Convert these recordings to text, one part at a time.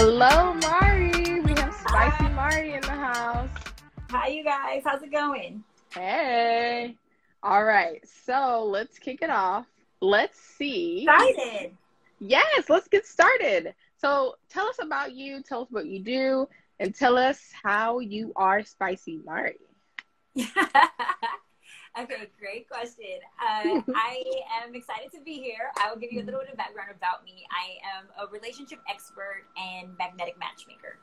Hello, Mari. We have Spicy Hi. Mari in the house. Hi, you guys. How's it going? Hey. All right. So let's kick it off. Let's see. Excited. Yes, let's get started. So tell us about you. Tell us what you do, and tell us how you are Spicy Mari. Okay, great question. Uh, I am excited to be here. I will give you a little bit of background about me. I am a relationship expert and magnetic matchmaker.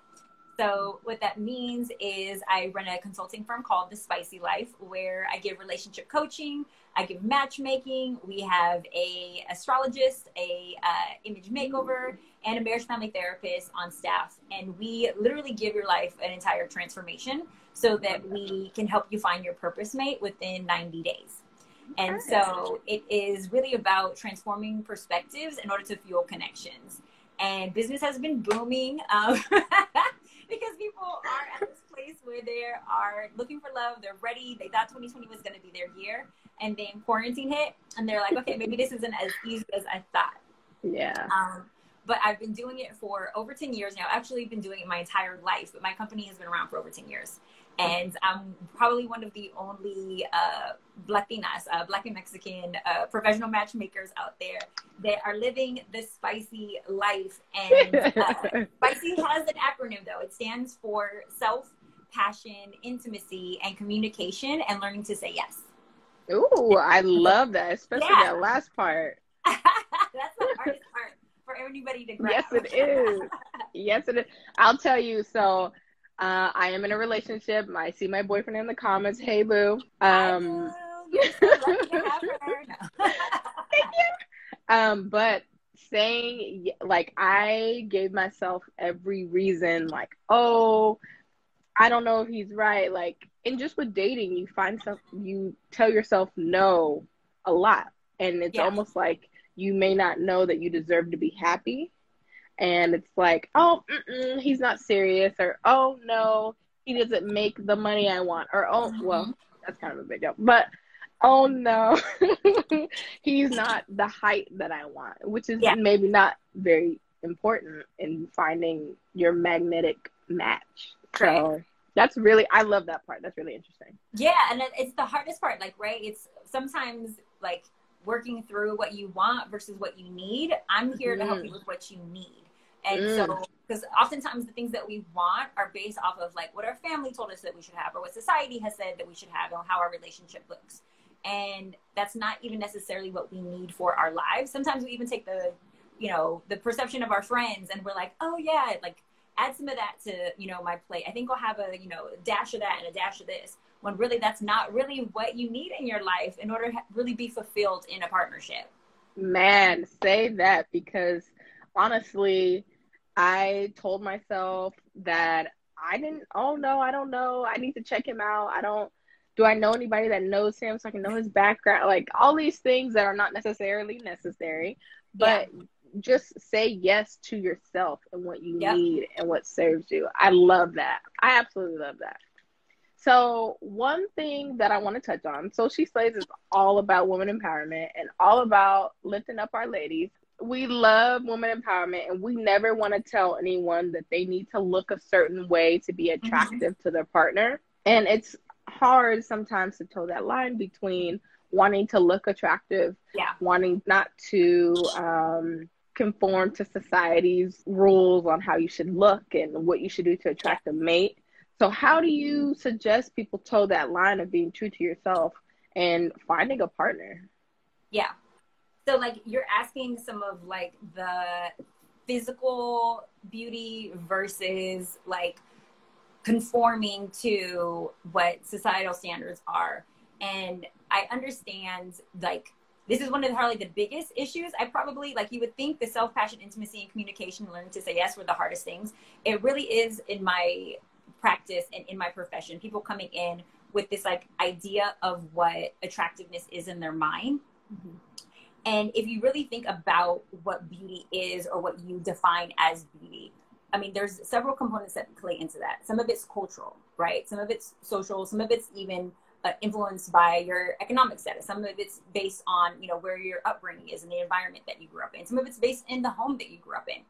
So, what that means is I run a consulting firm called The Spicy Life, where I give relationship coaching, I give matchmaking. We have a astrologist, a uh, image makeover, and a marriage family therapist on staff, and we literally give your life an entire transformation so that we can help you find your purpose mate within 90 days. And so it is really about transforming perspectives in order to fuel connections. And business has been booming um, because people are at this place where they are looking for love. They're ready. They thought 2020 was going to be their year. And then quarantine hit, and they're like, okay, maybe this isn't as easy as I thought. Yeah. Um, but I've been doing it for over 10 years now. I've actually been doing it my entire life, but my company has been around for over 10 years and I'm probably one of the only uh, Latinas, uh, Black and Mexican uh, professional matchmakers out there that are living this spicy life. And uh, spicy has an acronym though. It stands for self, passion, intimacy, and communication, and learning to say yes. Ooh, I love that, especially yeah. that last part. That's the hardest part for everybody to grab. Yes, it is. yes, it is. I'll tell you. So uh, I am in a relationship. I see my boyfriend in the comments. Hey, boo. Um, Thank you. Um, but saying like I gave myself every reason, like, oh, I don't know if he's right. Like, and just with dating, you find stuff, you tell yourself no a lot, and it's yeah. almost like you may not know that you deserve to be happy and it's like, oh, he's not serious, or oh no, he doesn't make the money I want, or oh, mm-hmm. well, that's kind of a big deal, but oh no, he's not the height that I want, which is yeah. maybe not very important in finding your magnetic match. Right. So that's really, I love that part. That's really interesting. Yeah, and it's the hardest part, like, right? It's sometimes like working through what you want versus what you need. I'm here to help mm-hmm. you with what you need. And mm. so, because oftentimes the things that we want are based off of like what our family told us that we should have, or what society has said that we should have, and how our relationship looks. And that's not even necessarily what we need for our lives. Sometimes we even take the, you know, the perception of our friends, and we're like, oh yeah, like add some of that to you know my plate. I think I'll have a you know a dash of that and a dash of this. When really that's not really what you need in your life in order to really be fulfilled in a partnership. Man, say that because honestly, I told myself that I didn't, oh no, I don't know. I need to check him out. I don't, do I know anybody that knows him so I can know his background? Like all these things that are not necessarily necessary, but yeah. just say yes to yourself and what you yep. need and what serves you. I love that. I absolutely love that. So, one thing that I want to touch on So She Slays is all about women empowerment and all about lifting up our ladies we love women empowerment and we never want to tell anyone that they need to look a certain way to be mm-hmm. attractive mm-hmm. to their partner. And it's hard sometimes to toe that line between wanting to look attractive, yeah. wanting not to um, conform to society's rules on how you should look and what you should do to attract a mate. So, how do you suggest people toe that line of being true to yourself and finding a partner? Yeah, so like you're asking some of like the physical beauty versus like conforming to what societal standards are. And i understand like this is one of the, probably the biggest issues. I probably like you would think the self-passion intimacy and communication learning to say yes were the hardest things. It really is in my practice and in my profession people coming in with this like idea of what attractiveness is in their mind. Mm-hmm. And if you really think about what beauty is or what you define as beauty, I mean, there's several components that play into that. Some of it's cultural, right? Some of it's social. Some of it's even uh, influenced by your economic status. Some of it's based on, you know, where your upbringing is and the environment that you grew up in. Some of it's based in the home that you grew up in.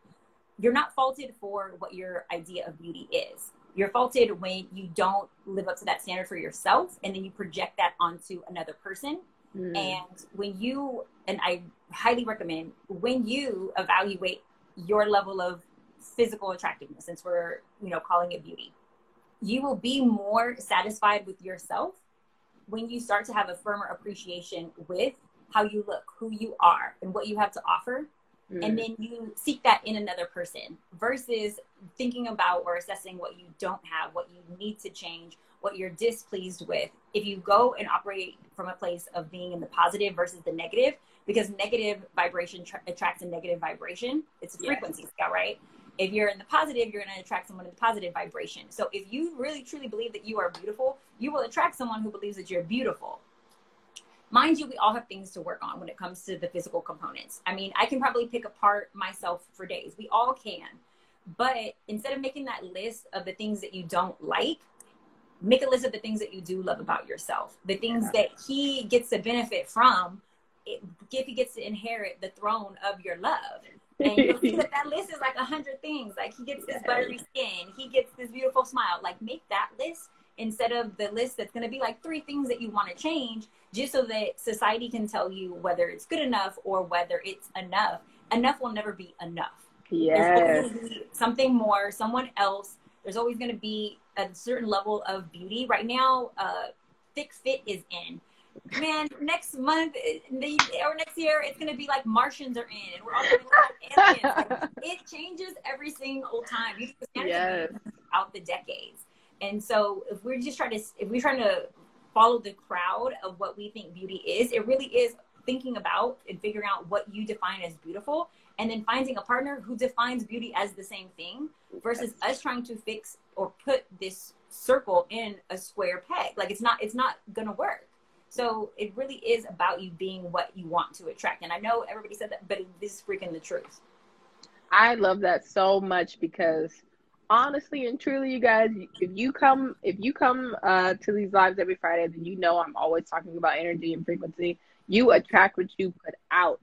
you're not faulted for what your idea of beauty is. You're faulted when you don't live up to that standard for yourself and then you project that onto another person. Mm. And when you, and I highly recommend, when you evaluate your level of physical attractiveness, since we're, you know, calling it beauty, you will be more satisfied with yourself when you start to have a firmer appreciation with how you look, who you are, and what you have to offer. Mm. And then you seek that in another person versus thinking about or assessing what you don't have, what you need to change, what you're displeased with. If you go and operate from a place of being in the positive versus the negative, because negative vibration tra- attracts a negative vibration, it's a frequency yes. scale, right? If you're in the positive, you're going to attract someone in the positive vibration. So if you really truly believe that you are beautiful, you will attract someone who believes that you're beautiful. Mind you, we all have things to work on when it comes to the physical components. I mean, I can probably pick apart myself for days. We all can. But instead of making that list of the things that you don't like, make a list of the things that you do love about yourself, the things that he gets to benefit from if he gets to inherit the throne of your love. And you'll see that that list is like a hundred things. Like he gets this buttery skin, he gets this beautiful smile. Like make that list instead of the list that's going to be like three things that you want to change, just so that society can tell you whether it's good enough or whether it's enough. Enough will never be enough. Yes. something more, someone else. There's always going to be a certain level of beauty. Right now, uh, thick fit is in man, next month or next year, it's gonna be like Martians are in, and we're all gonna be aliens. it changes every single time. Yes. out the decades, and so if we're just trying to, if we're trying to follow the crowd of what we think beauty is, it really is thinking about and figuring out what you define as beautiful, and then finding a partner who defines beauty as the same thing, versus us trying to fix or put this circle in a square peg. Like it's not, it's not gonna work so it really is about you being what you want to attract. And I know everybody said that, but this is freaking the truth. I love that so much because honestly and truly, you guys, if you come if you come uh, to these lives every Friday, then you know I'm always talking about energy and frequency. You attract what you put out.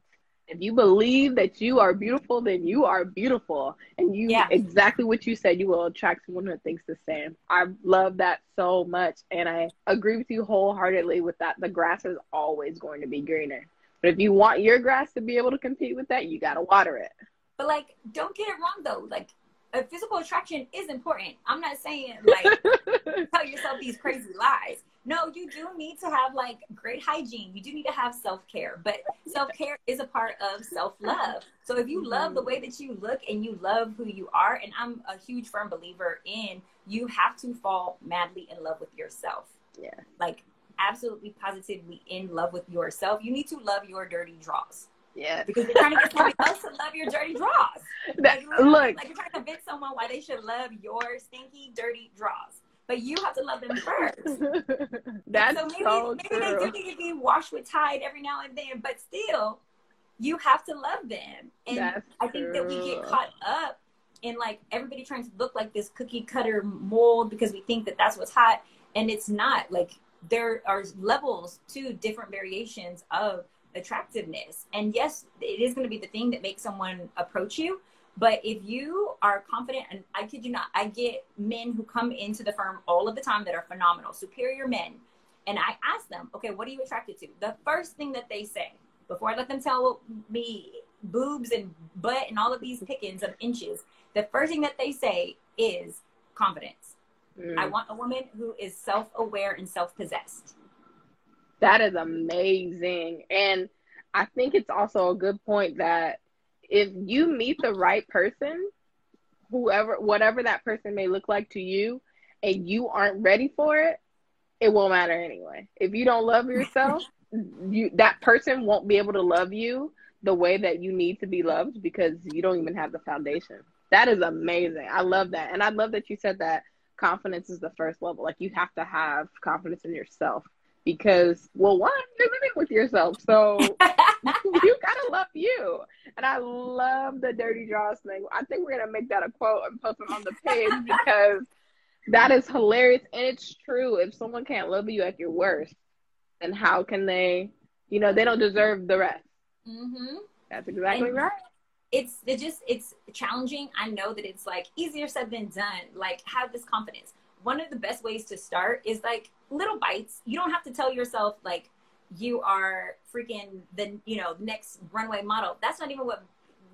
If you believe that you are beautiful, then you are beautiful. And you yeah. exactly what you said, you will attract someone who thinks the same. I love that so much. And I agree with you wholeheartedly with that. The grass is always going to be greener. But if you want your grass to be able to compete with that, you gotta water it. But like, don't get it wrong though. Like a physical attraction is important. I'm not saying like tell yourself these crazy lies no, you do need to have like great hygiene. You do need to have self care, but self care is a part of self love. So if you love the mm-hmm. way that you look and you love who you are, and I'm a huge firm believer in you have to fall madly in love with yourself. Yeah. Like absolutely positively in love with yourself. You need to love your dirty draws. Yeah. Because you're trying to get somebody else to love your dirty draws. Like, look. Like you're trying to convince someone why they should love your stinky, dirty draws but you have to love them first. That's so maybe, so maybe true. they do need to be washed with Tide every now and then, but still, you have to love them. And That's I think true. that we get caught up in like everybody trying to look like this cookie cutter mold because we think that that's what's hot, and it's not. Like there are levels to different variations of attractiveness, and yes, it is going to be the thing that makes someone approach you but if you are confident, and I kid you not, I get men who come into the firm all of the time that are phenomenal, superior men. And I ask them, okay, what are you attracted to? The first thing that they say, before I let them tell me boobs and butt and all of these pickings of inches, the first thing that they say is confidence. Mm. I want a woman who is self aware and self possessed. That is amazing. And I think it's also a good point that if you meet the right person, whoever, whatever that person may look like to you, and you aren't ready for it, it won't matter anyway. If you don't love yourself, you that person won't be able to love you the way that you need to be loved because you don't even have the foundation. That is amazing. I love that. And I love that you said that confidence is the first level. Like you have to have confidence in yourself because well one, you're living with yourself. So you gotta love you. And I love the dirty draws thing. I think we're gonna make that a quote and post it on the page because that is hilarious and it's true. If someone can't love you at your worst, then how can they? You know, they don't deserve the rest. Mm-hmm. That's exactly and, right. it's it just it's challenging. I know that it's like easier said than done. Like have this confidence. One of the best ways to start is like little bites. You don't have to tell yourself like you are freaking the you know next runway model. That's not even what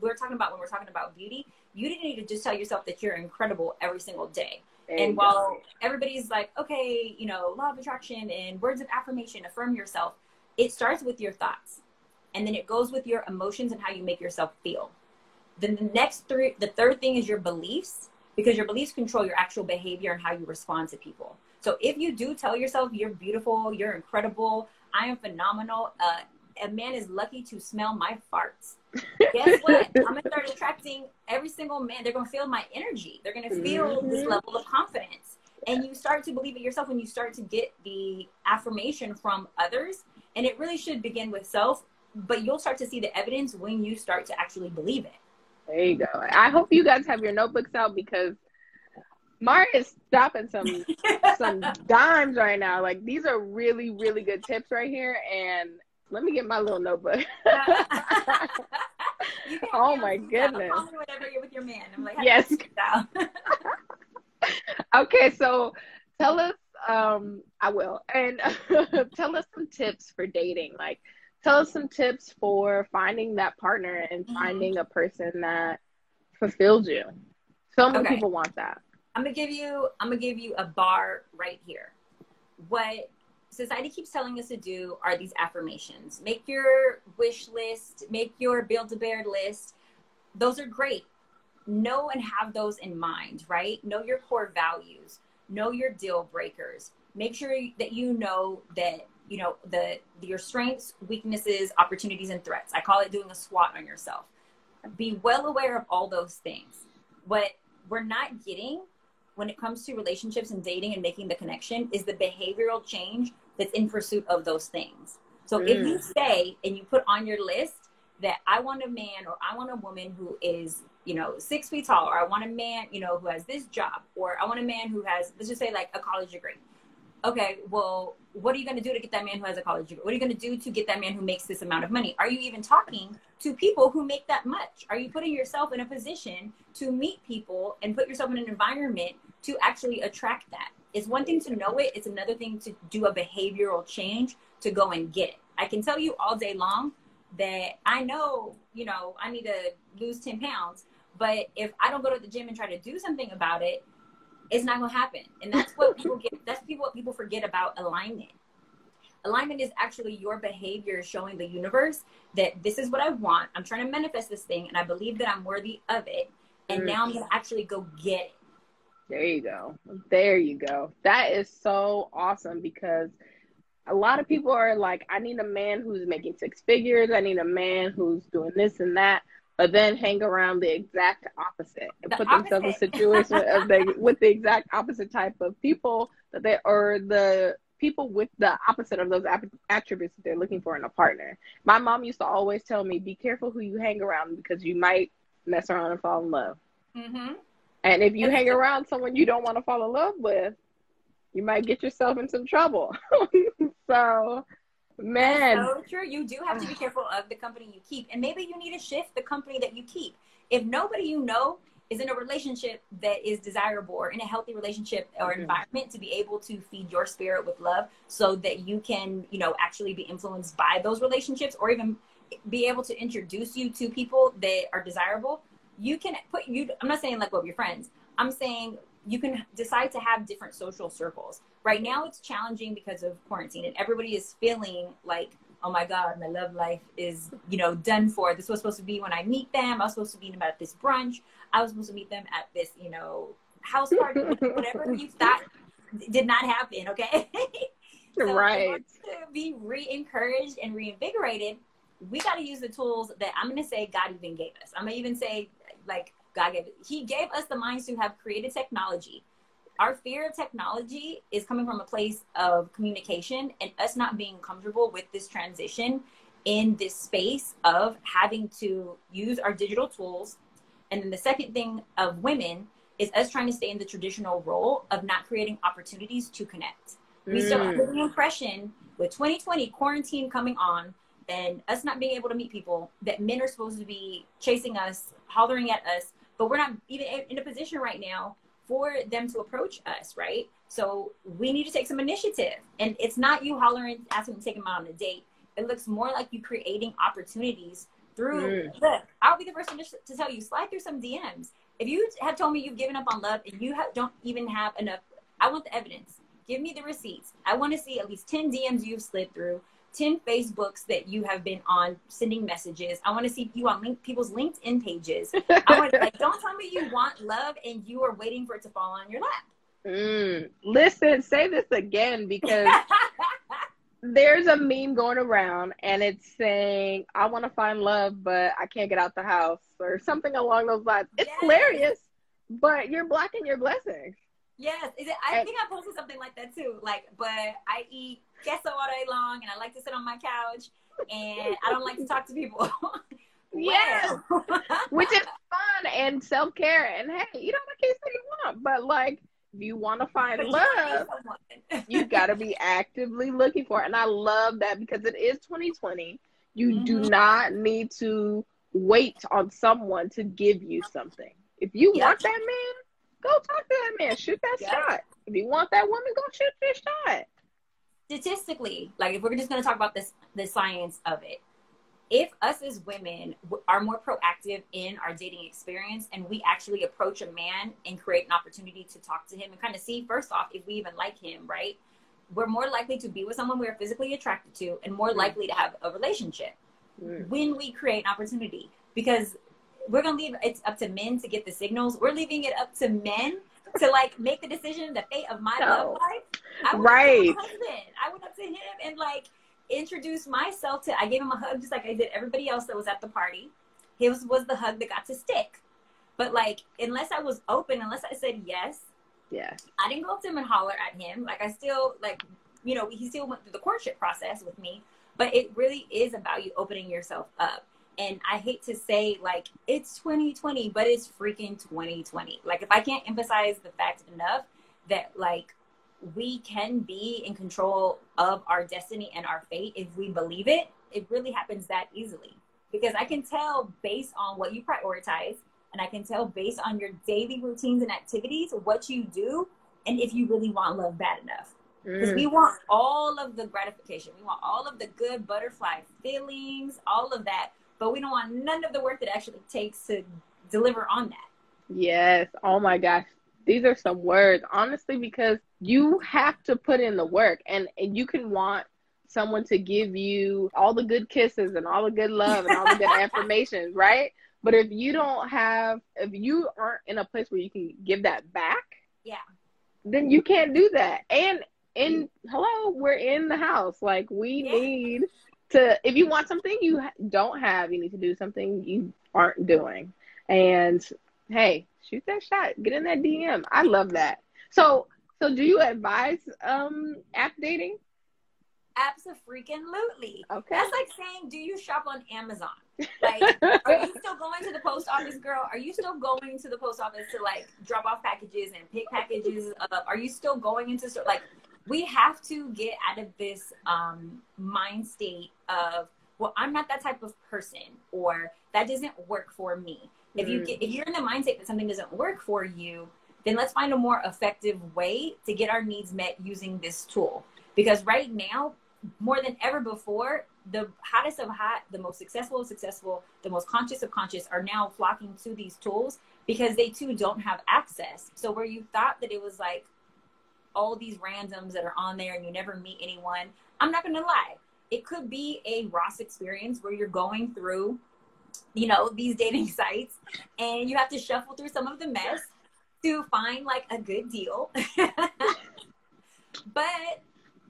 we're talking about when we're talking about beauty. You didn't need to just tell yourself that you're incredible every single day. There and while everybody's like, okay, you know, law of attraction and words of affirmation, affirm yourself, it starts with your thoughts. And then it goes with your emotions and how you make yourself feel. Then the next three, the third thing is your beliefs, because your beliefs control your actual behavior and how you respond to people. So if you do tell yourself you're beautiful, you're incredible, I am phenomenal, uh, a man is lucky to smell my farts. Guess what? I'm gonna start attracting every single man. They're gonna feel my energy. They're gonna feel mm-hmm. this level of confidence. And you start to believe it yourself when you start to get the affirmation from others. And it really should begin with self, but you'll start to see the evidence when you start to actually believe it. There you go. I hope you guys have your notebooks out because Mari is stopping some some dimes right now. Like these are really, really good tips right here. And let me get my little notebook. oh my goodness. Whenever you're with your man. I'm like, yes. okay, so tell us, um, I will, and tell us some tips for dating. Like, tell us some tips for finding that partner and mm-hmm. finding a person that fulfills you. So many okay. people want that. I'm gonna give you. I'm gonna give you a bar right here. What society keeps telling us to do are these affirmations. Make your wish list, make your build a bear list. Those are great. Know and have those in mind, right? Know your core values, know your deal breakers. Make sure that you know that you know the your strengths, weaknesses, opportunities and threats. I call it doing a SWOT on yourself. Be well aware of all those things. What we're not getting when it comes to relationships and dating and making the connection is the behavioral change that's in pursuit of those things. So mm. if you mm. say and you put on your list that I want a man or I want a woman who is, you know, six feet tall, or I want a man, you know, who has this job, or I want a man who has, let's just say like a college degree. Okay, well, what are you going to do to get that man who has a college degree? What are you going to do to get that man who makes this amount of money? Are you even talking to people who make that much? Are you putting yourself in a position to meet people and put yourself in an environment to actually attract that? It's one thing to know it, it's another thing to do a behavioral change to go and get it. I can tell you all day long that I know, you know, I need to lose 10 pounds, but if I don't go to the gym and try to do something about it, it's not going to happen. And that's what people get, that's people, what people forget about alignment. Alignment is actually your behavior showing the universe that this is what I want. I'm trying to manifest this thing and I believe that I'm worthy of it. And now I'm mm. going to actually go get it. There you go. There you go. That is so awesome because a lot of people are like, I need a man who's making six figures. I need a man who's doing this and that, but then hang around the exact opposite and the put opposite. themselves in a situation of the, with the exact opposite type of people that they or the people with the opposite of those attributes that they're looking for in a partner. My mom used to always tell me, "Be careful who you hang around because you might mess around and fall in love." Mm-hmm. And if you hang around someone you don't want to fall in love with, you might get yourself in some trouble. so, man. That's so true. You do have to be careful of the company you keep. And maybe you need to shift the company that you keep. If nobody you know is in a relationship that is desirable or in a healthy relationship or mm-hmm. environment to be able to feed your spirit with love so that you can, you know, actually be influenced by those relationships or even be able to introduce you to people that are desirable you can put you i'm not saying like with your friends. I'm saying you can decide to have different social circles. Right now it's challenging because of quarantine and everybody is feeling like oh my god my love life is you know done for. This was supposed to be when i meet them. I was supposed to meet them at this brunch. I was supposed to meet them at this you know house party whatever you thought did not happen okay? So right. to be re-encouraged and reinvigorated we got to use the tools that i'm going to say god even gave us. I'm going to even say like God gave He gave us the minds to have created technology. Our fear of technology is coming from a place of communication and us not being comfortable with this transition in this space of having to use our digital tools. And then the second thing of women is us trying to stay in the traditional role of not creating opportunities to connect. We still mm. have the impression with 2020 quarantine coming on and us not being able to meet people that men are supposed to be chasing us, hollering at us, but we're not even in a position right now for them to approach us, right? So we need to take some initiative. And it's not you hollering, asking them to take them out on a date. It looks more like you creating opportunities through mm. look, I'll be the first one to tell you, slide through some DMs. If you have told me you've given up on love and you have, don't even have enough, I want the evidence. Give me the receipts. I want to see at least 10 DMs you've slid through, 10 Facebooks that you have been on sending messages. I want to see you on link, people's LinkedIn pages. I want like, don't tell me you want love and you are waiting for it to fall on your lap. Mm. Listen, say this again because there's a meme going around and it's saying, I want to find love, but I can't get out the house or something along those lines. It's yes. hilarious, but you're blocking your blessings. Yes, it, I and, think I posted something like that too. Like, but I eat queso all day long, and I like to sit on my couch, and I don't like to talk to people. yeah, which is fun and self care. And hey, you know what case that you want, but like if you want to find but love, you got to be actively looking for it. And I love that because it is 2020. You mm-hmm. do not need to wait on someone to give you something. If you yep. want that man, go talk to that man. Shoot that yep. shot. If you want that woman, go shoot your shot. Statistically, like if we're just going to talk about this, the science of it, if us as women are more proactive in our dating experience and we actually approach a man and create an opportunity to talk to him and kind of see first off if we even like him right we're more likely to be with someone we're physically attracted to and more mm. likely to have a relationship mm. when we create an opportunity because we're gonna leave it's up to men to get the signals we're leaving it up to men to like make the decision the fate of my no. love life I right I went up to him and like introduced myself to, I gave him a hug just like I did everybody else that was at the party. His was the hug that got to stick. But like, unless I was open, unless I said yes, yeah, I didn't go up to him and holler at him. Like I still like, you know, he still went through the courtship process with me. But it really is about you opening yourself up. And I hate to say like it's 2020, but it's freaking 2020. Like if I can't emphasize the fact enough that like we can be in control of our destiny and our fate if we believe it, it really happens that easily. Because I can tell based on what you prioritize, and I can tell based on your daily routines and activities what you do, and if you really want love bad enough. Because mm. we want all of the gratification, we want all of the good butterfly feelings, all of that, but we don't want none of the work that actually takes to deliver on that. Yes. Oh my gosh these are some words honestly because you have to put in the work and, and you can want someone to give you all the good kisses and all the good love and all the good affirmations right but if you don't have if you aren't in a place where you can give that back yeah then you can't do that and in mm. hello we're in the house like we yeah. need to if you want something you don't have you need to do something you aren't doing and hey shoot that shot. Get in that DM. I love that. So, so do you advise um app dating? Absolutely. Okay. That's like saying, do you shop on Amazon? Like, are you still going to the post office, girl? Are you still going to the post office to like drop off packages and pick packages up? Are you still going into store? Like, we have to get out of this um, mind state of, well, I'm not that type of person, or that doesn't work for me. If you mm. get, if you're in the mindset that something doesn't work for you, then let's find a more effective way to get our needs met using this tool. Because right now, more than ever before, the hottest of hot, the most successful of successful, the most conscious of conscious are now flocking to these tools because they too don't have access. So where you thought that it was like all these randoms that are on there and you never meet anyone, I'm not gonna lie. It could be a Ross experience where you're going through you know, these dating sites and you have to shuffle through some of the mess to find like a good deal. but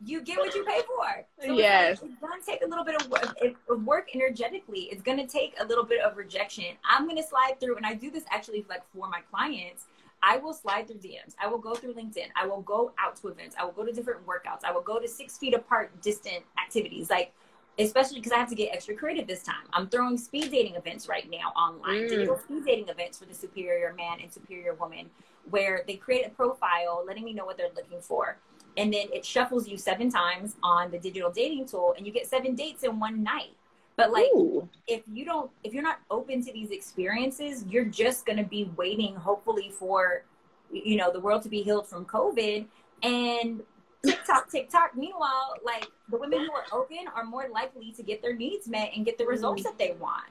you get what you pay for. So yes. It's, gonna take a little bit of work, of work energetically. It's gonna take a little bit of rejection. I'm gonna slide through, and I do this actually like for my clients. I will slide through DMs. I will go through LinkedIn. I will go out to events. I will go to different workouts. I will go to six feet apart distant activities. Like especially because I have to get extra creative this time. I'm throwing speed dating events right now online, mm. digital speed dating events for the superior man and superior woman, where they create a profile letting me know what they're looking for. And then it shuffles you seven times on the digital dating tool, and you get seven dates in one night. But like, Ooh. if you don't, if you're not open to these experiences, you're just gonna be waiting, hopefully, for you know the world to be healed from COVID. And TikTok, TikTok. Meanwhile, like the women who are open are more likely to get their needs met and get the results that they want.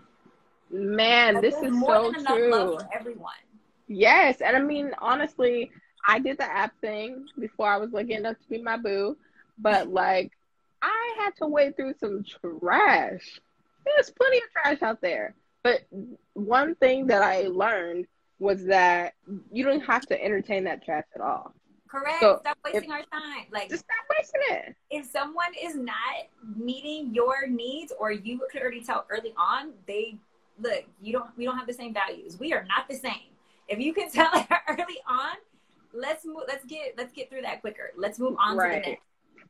Man, like, this is so true. for everyone. Yes, and I mean honestly, I did the app thing before I was looking enough to be my boo, but like I had to wade through some trash. There's plenty of trash out there. But one thing that I learned was that you don't have to entertain that trash at all. Correct. So stop wasting if, our time. Like just stop wasting it. If someone is not meeting your needs, or you could already tell early on, they look. You don't. We don't have the same values. We are not the same. If you can tell early on, let's move. Let's get. Let's get through that quicker. Let's move on right. to the next.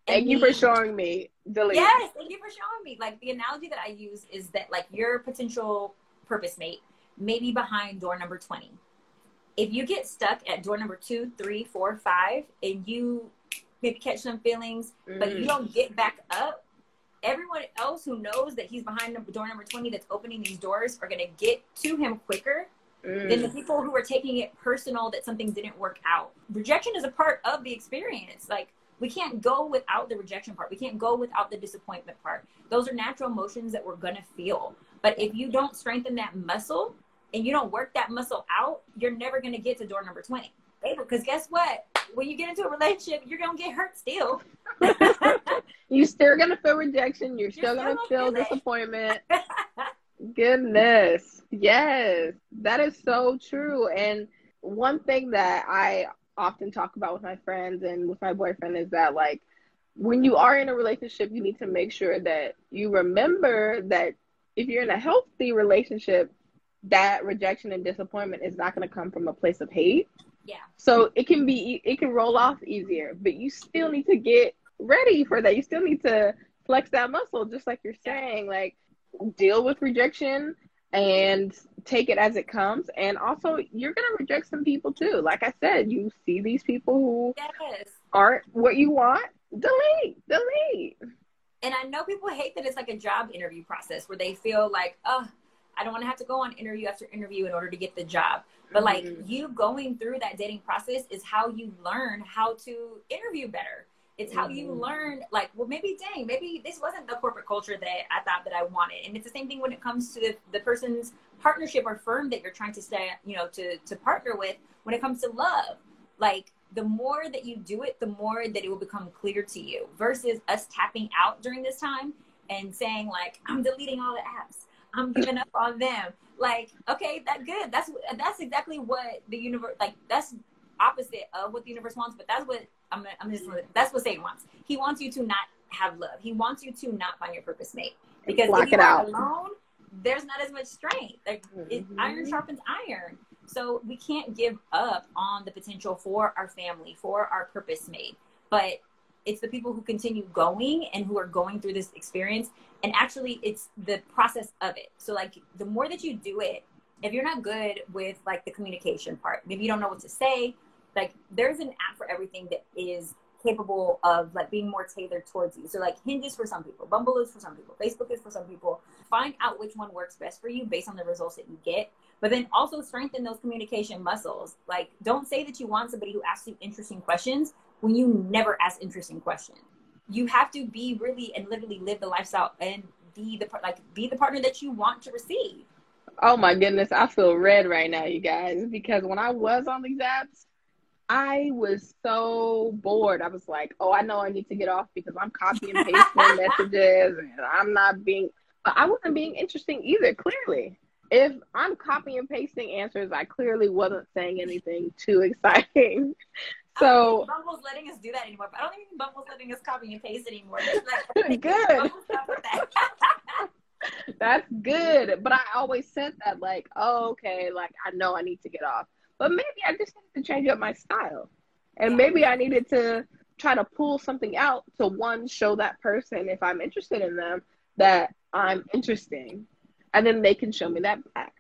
Thank you for showing me. Delete. Yes, thank you for showing me. Like the analogy that I use is that like your potential purpose mate may be behind door number 20. If you get stuck at door number two, three, four, five, and you maybe catch some feelings, mm. but you mm. don't get back up, everyone else who knows that he's behind door number 20 that's opening these doors are going to get to him quicker mm. than the people who are taking it personal that something didn't work out. Rejection is a part of the experience. Like we can't go without the rejection part. We can't go without the disappointment part. Those are natural emotions that we're going to feel. But if you don't strengthen that muscle and you don't work that muscle out, you're never going to get to door number 20. Because guess what? When you get into a relationship, you're going to get hurt still. you're still going to feel rejection. You're, you're still, still going to feel disappointment. Goodness. Yes, that is so true. And one thing that I often talk about with my friends and with my boyfriend is that like when you are in a relationship, you need to make sure that you remember that if you're in a healthy relationship, that rejection and disappointment is not going to come from a place of hate. Yeah. So it can be, it can roll off easier, but you still need to get ready for that. You still need to flex that muscle, just like you're saying, like deal with rejection and take it as it comes. And also, you're going to reject some people too. Like I said, you see these people who yes. aren't what you want, delete, delete. And I know people hate that it's like a job interview process where they feel like, oh, I don't want to have to go on interview after interview in order to get the job. But like mm-hmm. you going through that dating process is how you learn how to interview better. It's how you mm-hmm. learn, like, well, maybe, dang, maybe this wasn't the corporate culture that I thought that I wanted. And it's the same thing when it comes to the, the person's partnership or firm that you're trying to stay, you know, to, to partner with when it comes to love. Like, the more that you do it, the more that it will become clear to you versus us tapping out during this time and saying, like, I'm deleting all the apps. I'm giving up on them. Like, okay, that good. That's that's exactly what the universe like. That's opposite of what the universe wants, but that's what I'm, I'm just that's what Satan wants. He wants you to not have love. He wants you to not find your purpose mate because Block if you are out. alone, there's not as much strength. Like mm-hmm. iron sharpens iron. So we can't give up on the potential for our family, for our purpose mate. But it's the people who continue going and who are going through this experience. And actually, it's the process of it. So, like, the more that you do it, if you're not good with like the communication part, maybe you don't know what to say, like there's an app for everything that is capable of like being more tailored towards you. So like Hinge is for some people, Bumble is for some people, Facebook is for some people. Find out which one works best for you based on the results that you get. But then also strengthen those communication muscles. Like don't say that you want somebody who asks you interesting questions when you never ask interesting questions. You have to be really and literally live the lifestyle and be the like be the partner that you want to receive. Oh my goodness, I feel read right now, you guys, because when I was on these apps, I was so bored. I was like, oh, I know I need to get off because I'm copying and pasting messages and I'm not being, but I wasn't being interesting either, clearly. If I'm copying and pasting answers, I clearly wasn't saying anything too exciting. So Bumble's letting us do that anymore. But I don't even think Bumble's letting us copy and paste anymore. Like, good. That's good. But I always said that, like, oh, okay, like I know I need to get off. But maybe I just needed to change up my style. And maybe I needed to try to pull something out to one, show that person if I'm interested in them that I'm interesting. And then they can show me that back.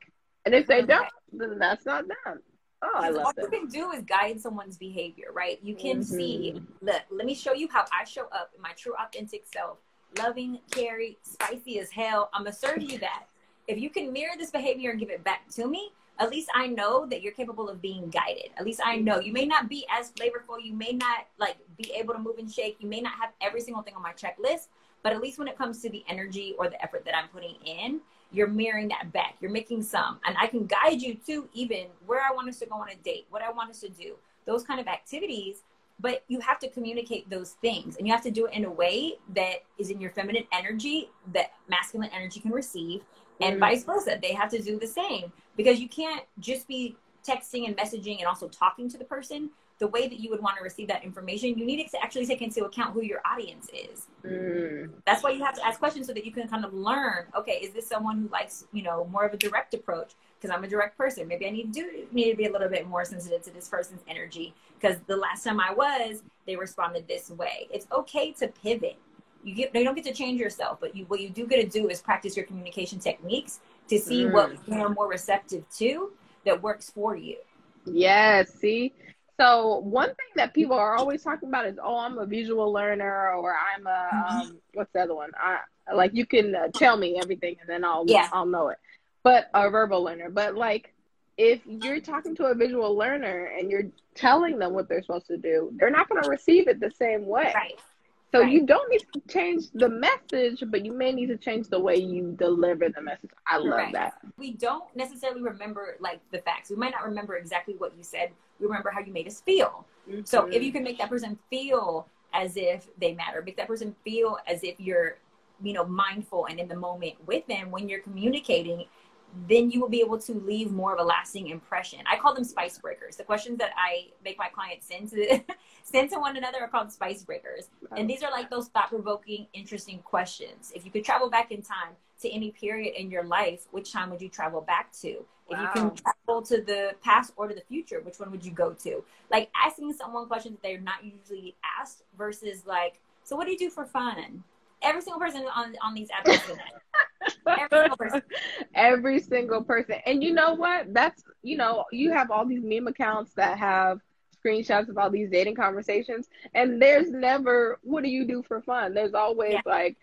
And if they don't, then that's not them. Oh, I love All you can do is guide someone's behavior, right? You can mm-hmm. see, look, let me show you how I show up in my true authentic self loving, caring, spicy as hell. I'm gonna serve you that. If you can mirror this behavior and give it back to me, at least I know that you're capable of being guided. At least I know you may not be as flavorful. You may not like be able to move and shake. You may not have every single thing on my checklist, but at least when it comes to the energy or the effort that I'm putting in, you're mirroring that back. You're making some, and I can guide you to even where I want us to go on a date, what I want us to do, those kind of activities. But you have to communicate those things, and you have to do it in a way that is in your feminine energy that masculine energy can receive, and mm-hmm. vice versa. They have to do the same because you can't just be texting and messaging and also talking to the person the way that you would want to receive that information, you need to actually take into account who your audience is. Mm. That's why you have to ask questions so that you can kind of learn. Okay, is this someone who likes you know more of a direct approach? Because I'm a direct person. Maybe I need to do need to be a little bit more sensitive to this person's energy. Because the last time I was, they responded this way. It's okay to pivot. You get you don't get to change yourself, but you what you do get to do is practice your communication techniques to see mm. what you're more receptive to that works for you. Yes, see, so one thing that people are always talking about is, oh, I'm a visual learner, or I'm a mm-hmm. um, what's the other one? I like you can uh, tell me everything, and then I'll yeah. I'll know it. But a verbal learner, but like if you're talking to a visual learner and you're telling them what they're supposed to do, they're not going to receive it the same way. Right. So right. you don't need to change the message, but you may need to change the way you deliver the message. I love right. that. We don't necessarily remember like the facts. We might not remember exactly what you said. We remember how you made us feel. Mm-hmm. So if you can make that person feel as if they matter, make that person feel as if you're, you know, mindful and in the moment with them when you're communicating, then you will be able to leave more of a lasting impression. I call them spice breakers. The questions that I make my clients send to send to one another are called spice breakers. And these are like those thought provoking, interesting questions. If you could travel back in time to any period in your life, which time would you travel back to? If you can travel to the past or to the future, which one would you go to? Like asking someone questions that they're not usually asked versus like, so what do you do for fun? Every single person on on these apps Every single person. Every single person. And you know what? That's you know, you have all these meme accounts that have screenshots of all these dating conversations and there's never what do you do for fun? There's always yeah. like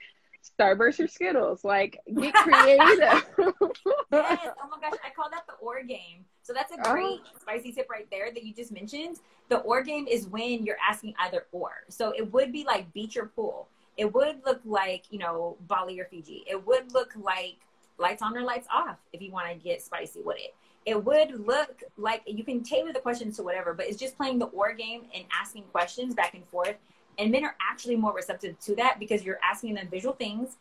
Starburst or Skittles. Like, get creative. yes. Oh my gosh, I call that the or game. So that's a great oh. spicy tip right there that you just mentioned. The or game is when you're asking either or. So it would be like beach or pool it would look like you know Bali or Fiji. It would look like lights on or lights off if you want to get spicy with it. It would look like you can tailor the questions to whatever, but it's just playing the or game and asking questions back and forth. And men are actually more receptive to that because you're asking them visual things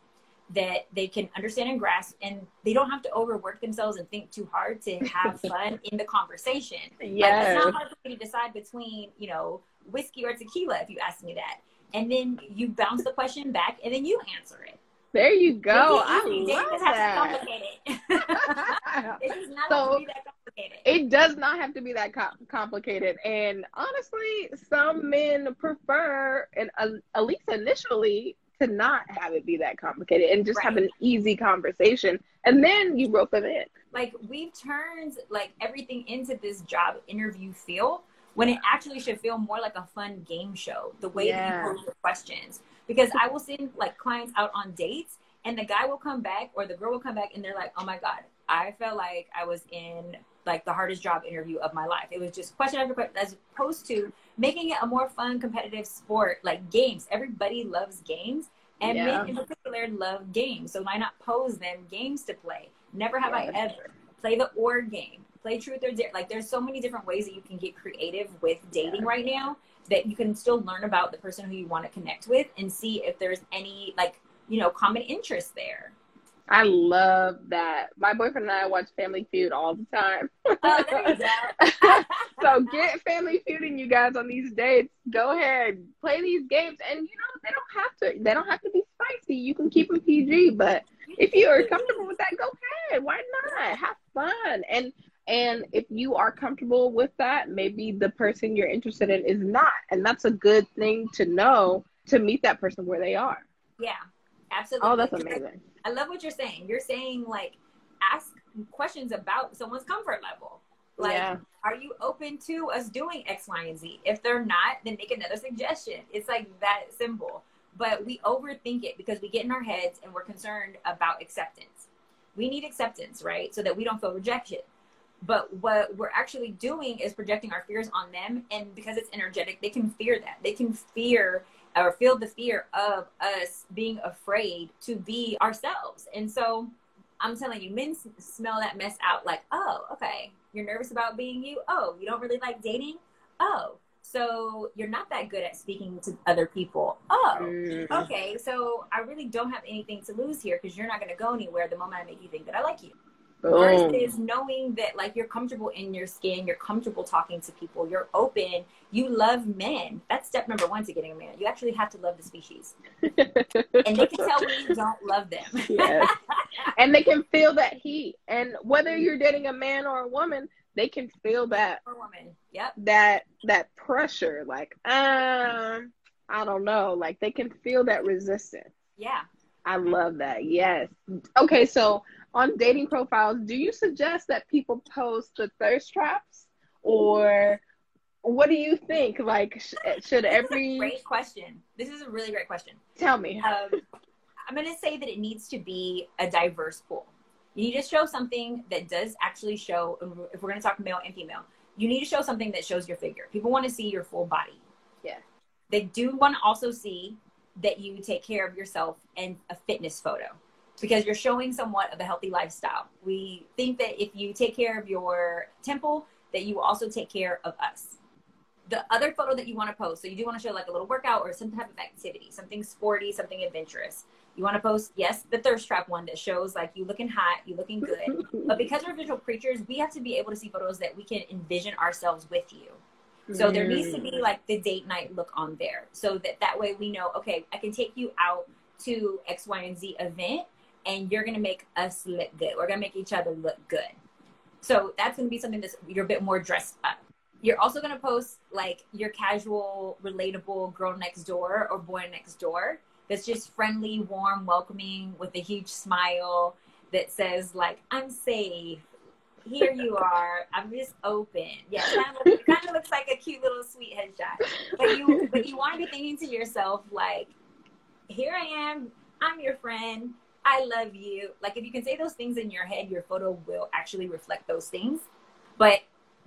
that they can understand and grasp, and they don't have to overwork themselves and think too hard to have fun in the conversation. Yeah, like, it's not hard for me to decide between you know whiskey or tequila if you ask me that and then you bounce the question back and then you answer it. There you go. I love that. it does not so, have to be that complicated. It does not have to be that complicated. And honestly, some men prefer, and uh, at least initially, to not have it be that complicated and just right. have an easy conversation. And then you rope them in. Like we've turned like everything into this job interview feel when it actually should feel more like a fun game show the way yeah. that you pose the questions. Because i will send like clients out on dates and the guy will come back or the girl will come back and they're like oh my god i felt like i was in like the hardest job interview of my life. It was just question after question as opposed to making it a more fun competitive sport like games. Everybody loves games and yeah. men in particular love games. So why not pose them games to play? Never have yeah. i ever play the or game play truth or dare. Like there's so many different ways that you can get creative with dating yeah. right now that you can still learn about the person who you want to connect with and see if there's any like, you know, common interest there. I love that. My boyfriend and I watch Family Feud all the time. Oh, there you go. so get Family Feuding, you guys, on these dates. Go ahead, play these games, and you know they don't have to. They don't have to be spicy. You can keep them PG, but if you are comfortable with that, go ahead. Why not? Have fun. And and if you are comfortable with that, maybe the person you're interested in is not. And that's a good thing to know to meet that person where they are. Yeah, absolutely. Oh, that's amazing. I love what you're saying. You're saying, like, ask questions about someone's comfort level. Like, yeah. are you open to us doing X, Y, and Z? If they're not, then make another suggestion. It's like that simple. but we overthink it because we get in our heads and we're concerned about acceptance. We need acceptance, right? So that we don't feel rejection. But what we're actually doing is projecting our fears on them. And because it's energetic, they can fear that. They can fear or feel the fear of us being afraid to be ourselves. And so I'm telling you, men smell that mess out like, oh, okay, you're nervous about being you. Oh, you don't really like dating. Oh, so you're not that good at speaking to other people. Oh, mm. okay. So I really don't have anything to lose here because you're not going to go anywhere the moment I make you think that I like you. Boom. Versus knowing that like you're comfortable in your skin, you're comfortable talking to people, you're open, you love men. That's step number one to getting a man. You actually have to love the species. and they can tell when you don't love them. yes. And they can feel that heat. And whether you're dating a man or a woman, they can feel that or woman. Yep. That that pressure. Like, um, I don't know. Like they can feel that resistance. Yeah. I love that. Yes. Okay, so on dating profiles, do you suggest that people post the thirst traps or what do you think? Like, sh- should every great question? This is a really great question. Tell me. Um, I'm going to say that it needs to be a diverse pool. You need to show something that does actually show. If we're going to talk male and female, you need to show something that shows your figure. People want to see your full body. Yeah. They do want to also see that you take care of yourself and a fitness photo because you're showing somewhat of a healthy lifestyle. We think that if you take care of your temple, that you also take care of us. The other photo that you want to post, so you do want to show like a little workout or some type of activity, something sporty, something adventurous. You want to post, yes, the thirst trap one that shows like you looking hot, you looking good. but because we're visual creatures, we have to be able to see photos that we can envision ourselves with you. So there needs to be mm. like the date night look on there, so that that way we know, okay, I can take you out to X, Y, and Z event, and you're gonna make us look good. We're gonna make each other look good. So that's gonna be something that's you're a bit more dressed up. You're also gonna post like your casual, relatable girl next door or boy next door that's just friendly, warm, welcoming with a huge smile that says like I'm safe. Here you are. I'm just open. Yeah, kind of, it kind of looks like a cute little sweet headshot. But you, but you want to be thinking to yourself like, here I am. I'm your friend. I love you. Like if you can say those things in your head, your photo will actually reflect those things. But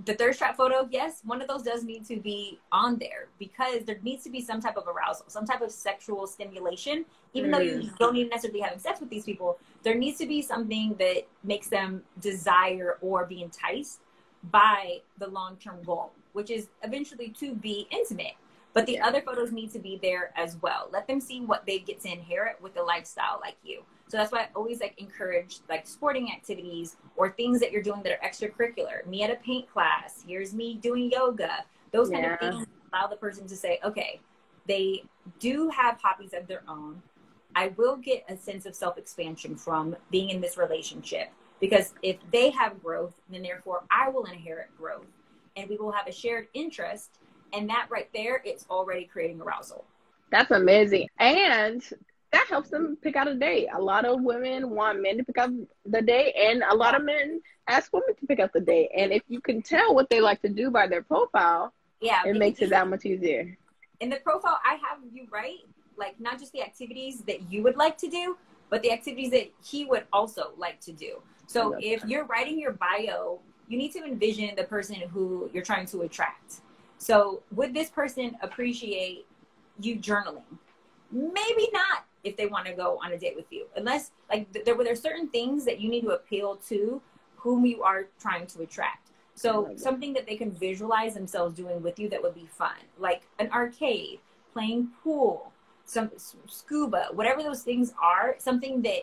the thirst trap photo, yes, one of those does need to be on there because there needs to be some type of arousal, some type of sexual stimulation. Even mm. though you mm. don't even necessarily having sex with these people, there needs to be something that makes them desire or be enticed by the long term goal, which is eventually to be intimate. But the yeah. other photos need to be there as well. Let them see what they get to inherit with a lifestyle like you. So that's why I always like encourage like sporting activities or things that you're doing that are extracurricular. Me at a paint class, here's me doing yoga. Those kind yeah. of things allow the person to say, okay, they do have hobbies of their own. I will get a sense of self expansion from being in this relationship because if they have growth, then therefore I will inherit growth and we will have a shared interest. And that right there, it's already creating arousal. That's amazing. And that helps them pick out a date. A lot of women want men to pick out the date, and a lot of men ask women to pick out the date. And if you can tell what they like to do by their profile, yeah, it makes it that much easier. In the profile, I have you write like not just the activities that you would like to do, but the activities that he would also like to do. So if that. you're writing your bio, you need to envision the person who you're trying to attract. So would this person appreciate you journaling? Maybe not if they want to go on a date with you. Unless like there were there certain things that you need to appeal to whom you are trying to attract. So something that they can visualize themselves doing with you that would be fun, like an arcade, playing pool, some scuba, whatever those things are, something that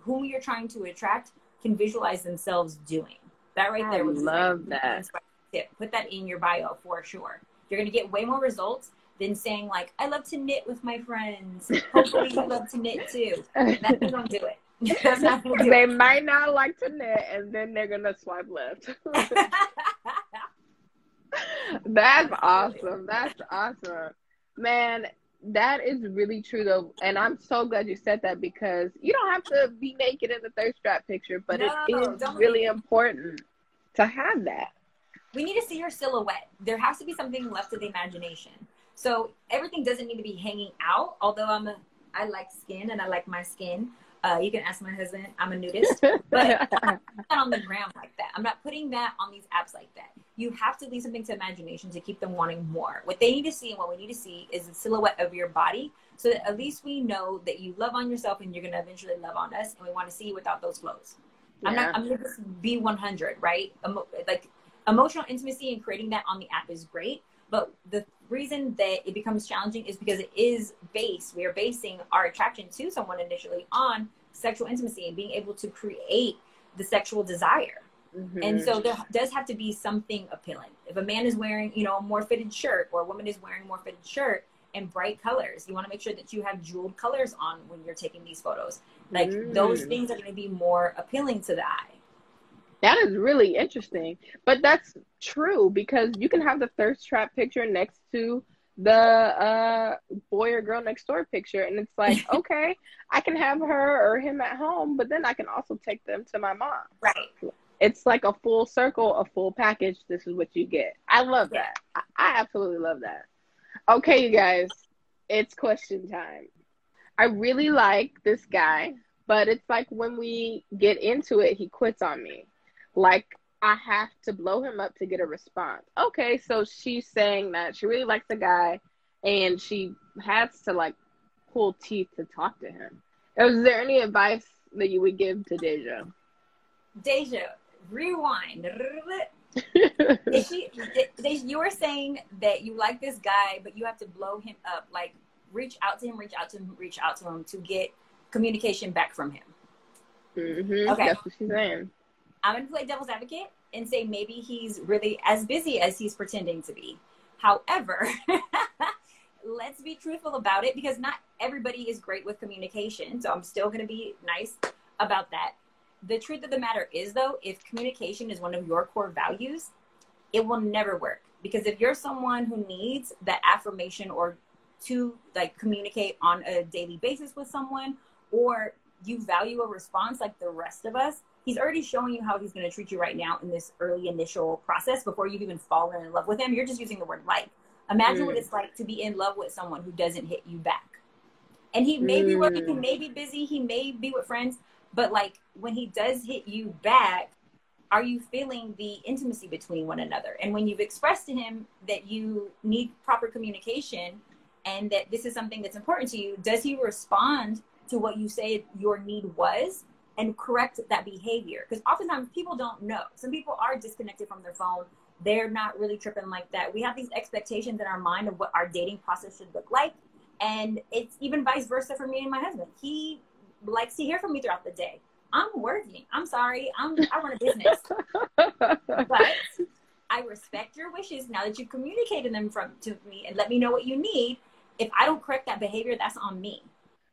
whom you're trying to attract can visualize themselves doing. That right there I love that. Tip. Put that in your bio for sure. You're gonna get way more results than saying like I love to knit with my friends. Hopefully you love to knit too. That don't do it. Do they it. might not like to knit, and then they're gonna swipe left. That's awesome. That's awesome, man. That is really true though, and I'm so glad you said that because you don't have to be naked in the thirst trap picture, but no, it is really important to have that. We need to see your silhouette. There has to be something left to the imagination. So everything doesn't need to be hanging out. Although I'm a, I like skin and I like my skin. Uh, you can ask my husband. I'm a nudist, but I'm not on the gram like that. I'm not putting that on these apps like that. You have to leave something to imagination to keep them wanting more. What they need to see and what we need to see is the silhouette of your body, so that at least we know that you love on yourself and you're gonna eventually love on us, and we want to see you without those clothes. Yeah. I'm not. I'm gonna be 100, right? Emo- like emotional intimacy and creating that on the app is great, but the reason that it becomes challenging is because it is based, we are basing our attraction to someone initially on sexual intimacy and being able to create the sexual desire. Mm-hmm. And so there does have to be something appealing. If a man is wearing, you know, a more fitted shirt or a woman is wearing a more fitted shirt and bright colors, you want to make sure that you have jeweled colors on when you're taking these photos. Like mm. those things are going to be more appealing to the eye. That is really interesting. But that's true because you can have the thirst trap picture next to the uh, boy or girl next door picture. And it's like, okay, I can have her or him at home, but then I can also take them to my mom. Right. It's like a full circle, a full package. This is what you get. I love that. I, I absolutely love that. Okay, you guys, it's question time. I really like this guy, but it's like when we get into it, he quits on me. Like I have to blow him up to get a response. Okay, so she's saying that she really likes the guy and she has to like pull teeth to talk to him. Is there any advice that you would give to Deja? Deja, rewind. Is she, you were saying that you like this guy, but you have to blow him up, like reach out to him, reach out to him, reach out to him to get communication back from him. Mm-hmm. Okay, that's what she's saying. I'm going to play devil's advocate and say maybe he's really as busy as he's pretending to be. However, let's be truthful about it because not everybody is great with communication. So I'm still going to be nice about that. The truth of the matter is, though, if communication is one of your core values, it will never work. Because if you're someone who needs that affirmation or to like communicate on a daily basis with someone, or you value a response like the rest of us, he's already showing you how he's going to treat you right now in this early initial process before you've even fallen in love with him. You're just using the word like. Imagine mm. what it's like to be in love with someone who doesn't hit you back. And he may mm. be working, he may be busy, he may be with friends, but like when he does hit you back, are you feeling the intimacy between one another? And when you've expressed to him that you need proper communication and that this is something that's important to you, does he respond to what you say your need was? And correct that behavior. Because oftentimes people don't know. Some people are disconnected from their phone. They're not really tripping like that. We have these expectations in our mind of what our dating process should look like. And it's even vice versa for me and my husband. He likes to hear from me throughout the day. I'm working. I'm sorry. I'm I run a business. but I respect your wishes now that you've communicated them from to me and let me know what you need. If I don't correct that behavior, that's on me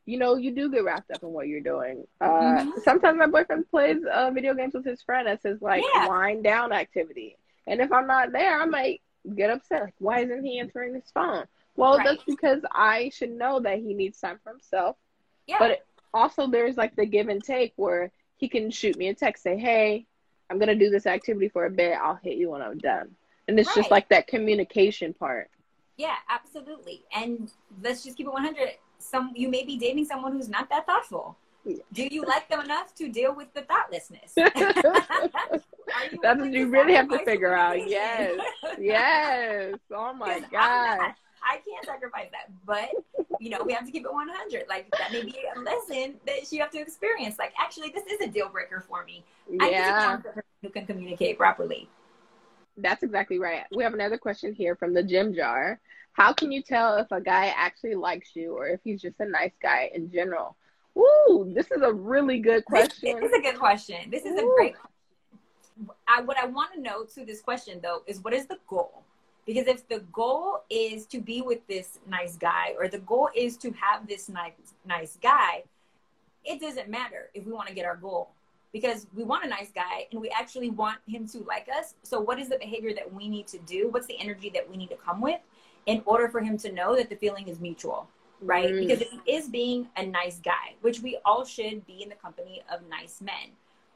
you know, you do get wrapped up in what you're doing. Uh, mm-hmm. Sometimes my boyfriend plays uh, video games with his friend as his like yeah. wind down activity, and if I'm not there, I might get upset. Like, why isn't he answering his phone? Well, right. that's because I should know that he needs time for himself. Yeah. But also, there's like the give and take where he can shoot me a text, say, "Hey, I'm gonna do this activity for a bit. I'll hit you when I'm done." And it's right. just like that communication part. Yeah, absolutely. And let's just keep it 100 some you may be dating someone who's not that thoughtful. Do you like them enough to deal with the thoughtlessness? That's what you really have to figure out. Yes. Yes. Oh my god. I can't sacrifice that, but you know we have to keep it 100. Like that may be a lesson that you have to experience. Like actually, this is a deal breaker for me. Yeah. I who can communicate properly. That's exactly right. We have another question here from the gym jar. How can you tell if a guy actually likes you or if he's just a nice guy in general? Ooh, this is a really good question. This is a good question. This is Ooh. a great question. I, what I want to know to this question though is what is the goal? Because if the goal is to be with this nice guy or the goal is to have this nice nice guy, it doesn't matter if we want to get our goal because we want a nice guy and we actually want him to like us. So what is the behavior that we need to do? What's the energy that we need to come with? In order for him to know that the feeling is mutual, right? Mm. Because is being a nice guy, which we all should be in the company of nice men,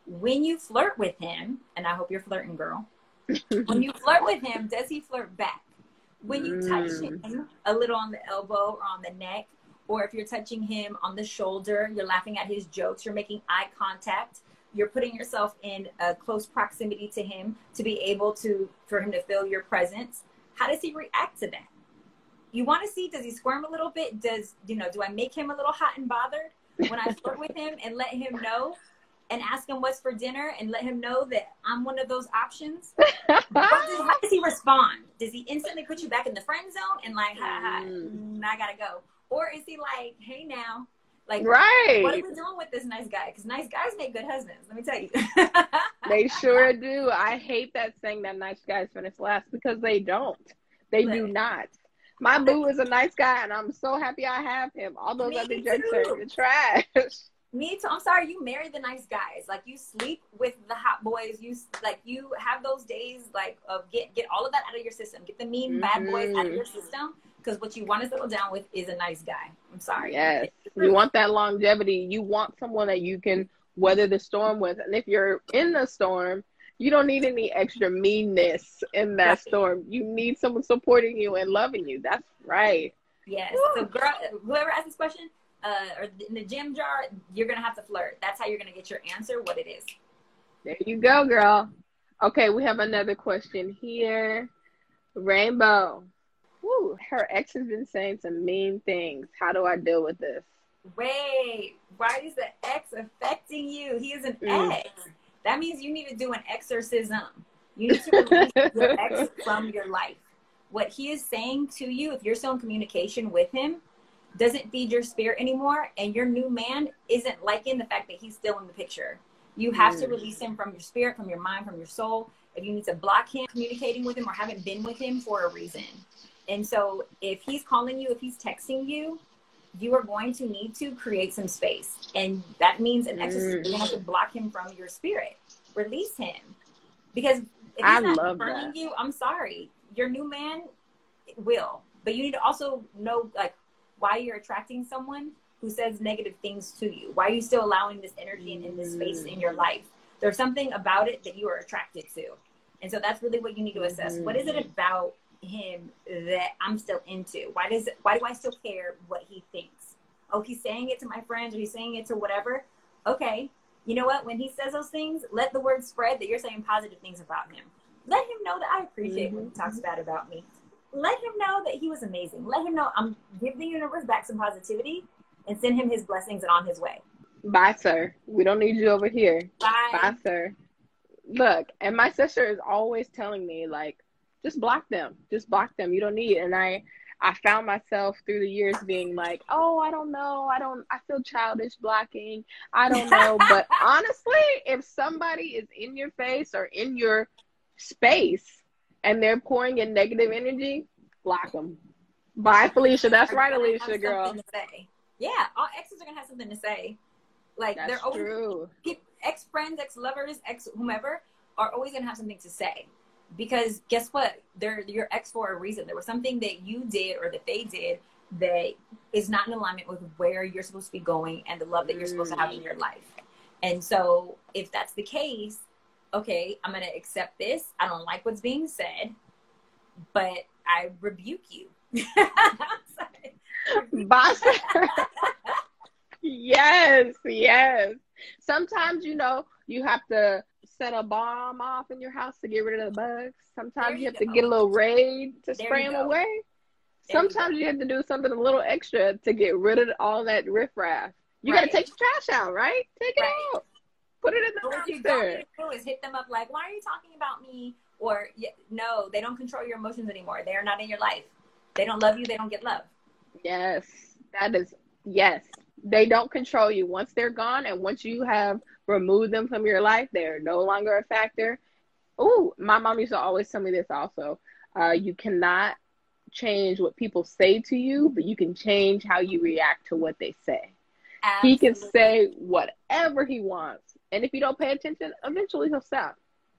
when you flirt with him, and I hope you're flirting, girl, when you flirt with him, does he flirt back? when you touch him a little on the elbow or on the neck, or if you're touching him on the shoulder, you're laughing at his jokes, you're making eye contact, you're putting yourself in a close proximity to him to be able to for him to feel your presence. How does he react to that? You want to see does he squirm a little bit? Does you know, do I make him a little hot and bothered when I flirt with him and let him know and ask him what's for dinner and let him know that I'm one of those options? does, how does he respond? Does he instantly put you back in the friend zone and like, ha, ha, mm, I gotta go? Or is he like, hey now, like, right? What are we doing with this nice guy? Because nice guys make good husbands. Let me tell you. they sure do. I hate that saying that nice guys finish last because they don't. They do not. My boo is a nice guy, and I'm so happy I have him. All those other jerks are the trash. Me too. I'm sorry. You marry the nice guys. Like you sleep with the hot boys. You like you have those days like of get get all of that out of your system. Get the mean mm-hmm. bad boys out of your mm-hmm. system. Because what you want to settle down with is a nice guy. I'm sorry. Yes. You want that longevity. You want someone that you can weather the storm with. And if you're in the storm, you don't need any extra meanness in that right. storm. You need someone supporting you and loving you. That's right. Yes. Woo. So, girl, whoever asked this question, uh, or in the gym jar, you're gonna have to flirt. That's how you're gonna get your answer. What it is. There you go, girl. Okay, we have another question here. Rainbow. Woo, her ex has been saying some mean things. How do I deal with this? Wait, why is the ex affecting you? He is an mm. ex. That means you need to do an exorcism. You need to release your ex from your life. What he is saying to you, if you're still in communication with him, doesn't feed your spirit anymore, and your new man isn't liking the fact that he's still in the picture. You have mm. to release him from your spirit, from your mind, from your soul. If you need to block him communicating with him or haven't been with him for a reason. And so if he's calling you, if he's texting you, you are going to need to create some space. And that means an exorcism. Mm. You have to block him from your spirit. Release him. Because if he's I not confirming you, I'm sorry. Your new man will. But you need to also know like why you're attracting someone who says negative things to you. Why are you still allowing this energy and in this space in your life? There's something about it that you are attracted to. And so that's really what you need to assess. Mm. What is it mm. about him that I'm still into? Why does it, why do I still care what he thinks? Oh, he's saying it to my friends or he's saying it to whatever. Okay, you know what? When he says those things, let the word spread that you're saying positive things about him. Let him know that I appreciate mm-hmm. when he talks bad about me. Let him know that he was amazing. Let him know I'm giving the universe back some positivity and send him his blessings and on his way. Bye, sir. We don't need you over here. Bye. Bye, sir. Look, and my sister is always telling me, like, just block them. Just block them. You don't need it. And I I found myself through the years being like, oh, I don't know. I don't, I feel childish blocking. I don't know. but honestly, if somebody is in your face or in your space and they're pouring in negative energy, block them. Bye, Felicia. That's right, Alicia, girl. Yeah, all exes are going to have something to say. Like, That's they're always, ex friends, ex lovers, ex whomever are always going to have something to say because guess what? They're your ex for a reason. There was something that you did or that they did that is not in alignment with where you're supposed to be going and the love that you're supposed to have in your mm. life. And so if that's the case okay i'm going to accept this. I don't like what's being said but i rebuke you. Boss. yes yes. Sometimes you know you have to set a bomb off in your house to get rid of the bugs. Sometimes you, you, have go. to get a little raid to there spray them away. There Sometimes you, you, have to do something a little extra to get rid of all that riffraff. You right. got to take the trash out, right? Take it right. out. Put it in the What you don't do is hit them up like, "Why are you talking about me?" Or no, they don't control your emotions anymore. They are not in your life. They don't love you. They don't get love. Yes, that is yes. They don't control you once they're gone, and once you have remove them from your life, they're no longer a factor. Oh, my mom used to always tell me this also. Uh, you cannot change what people say to you, but you can change how you react to what they say. Absolutely. He can say whatever he wants. And if you don't pay attention, eventually he'll stop.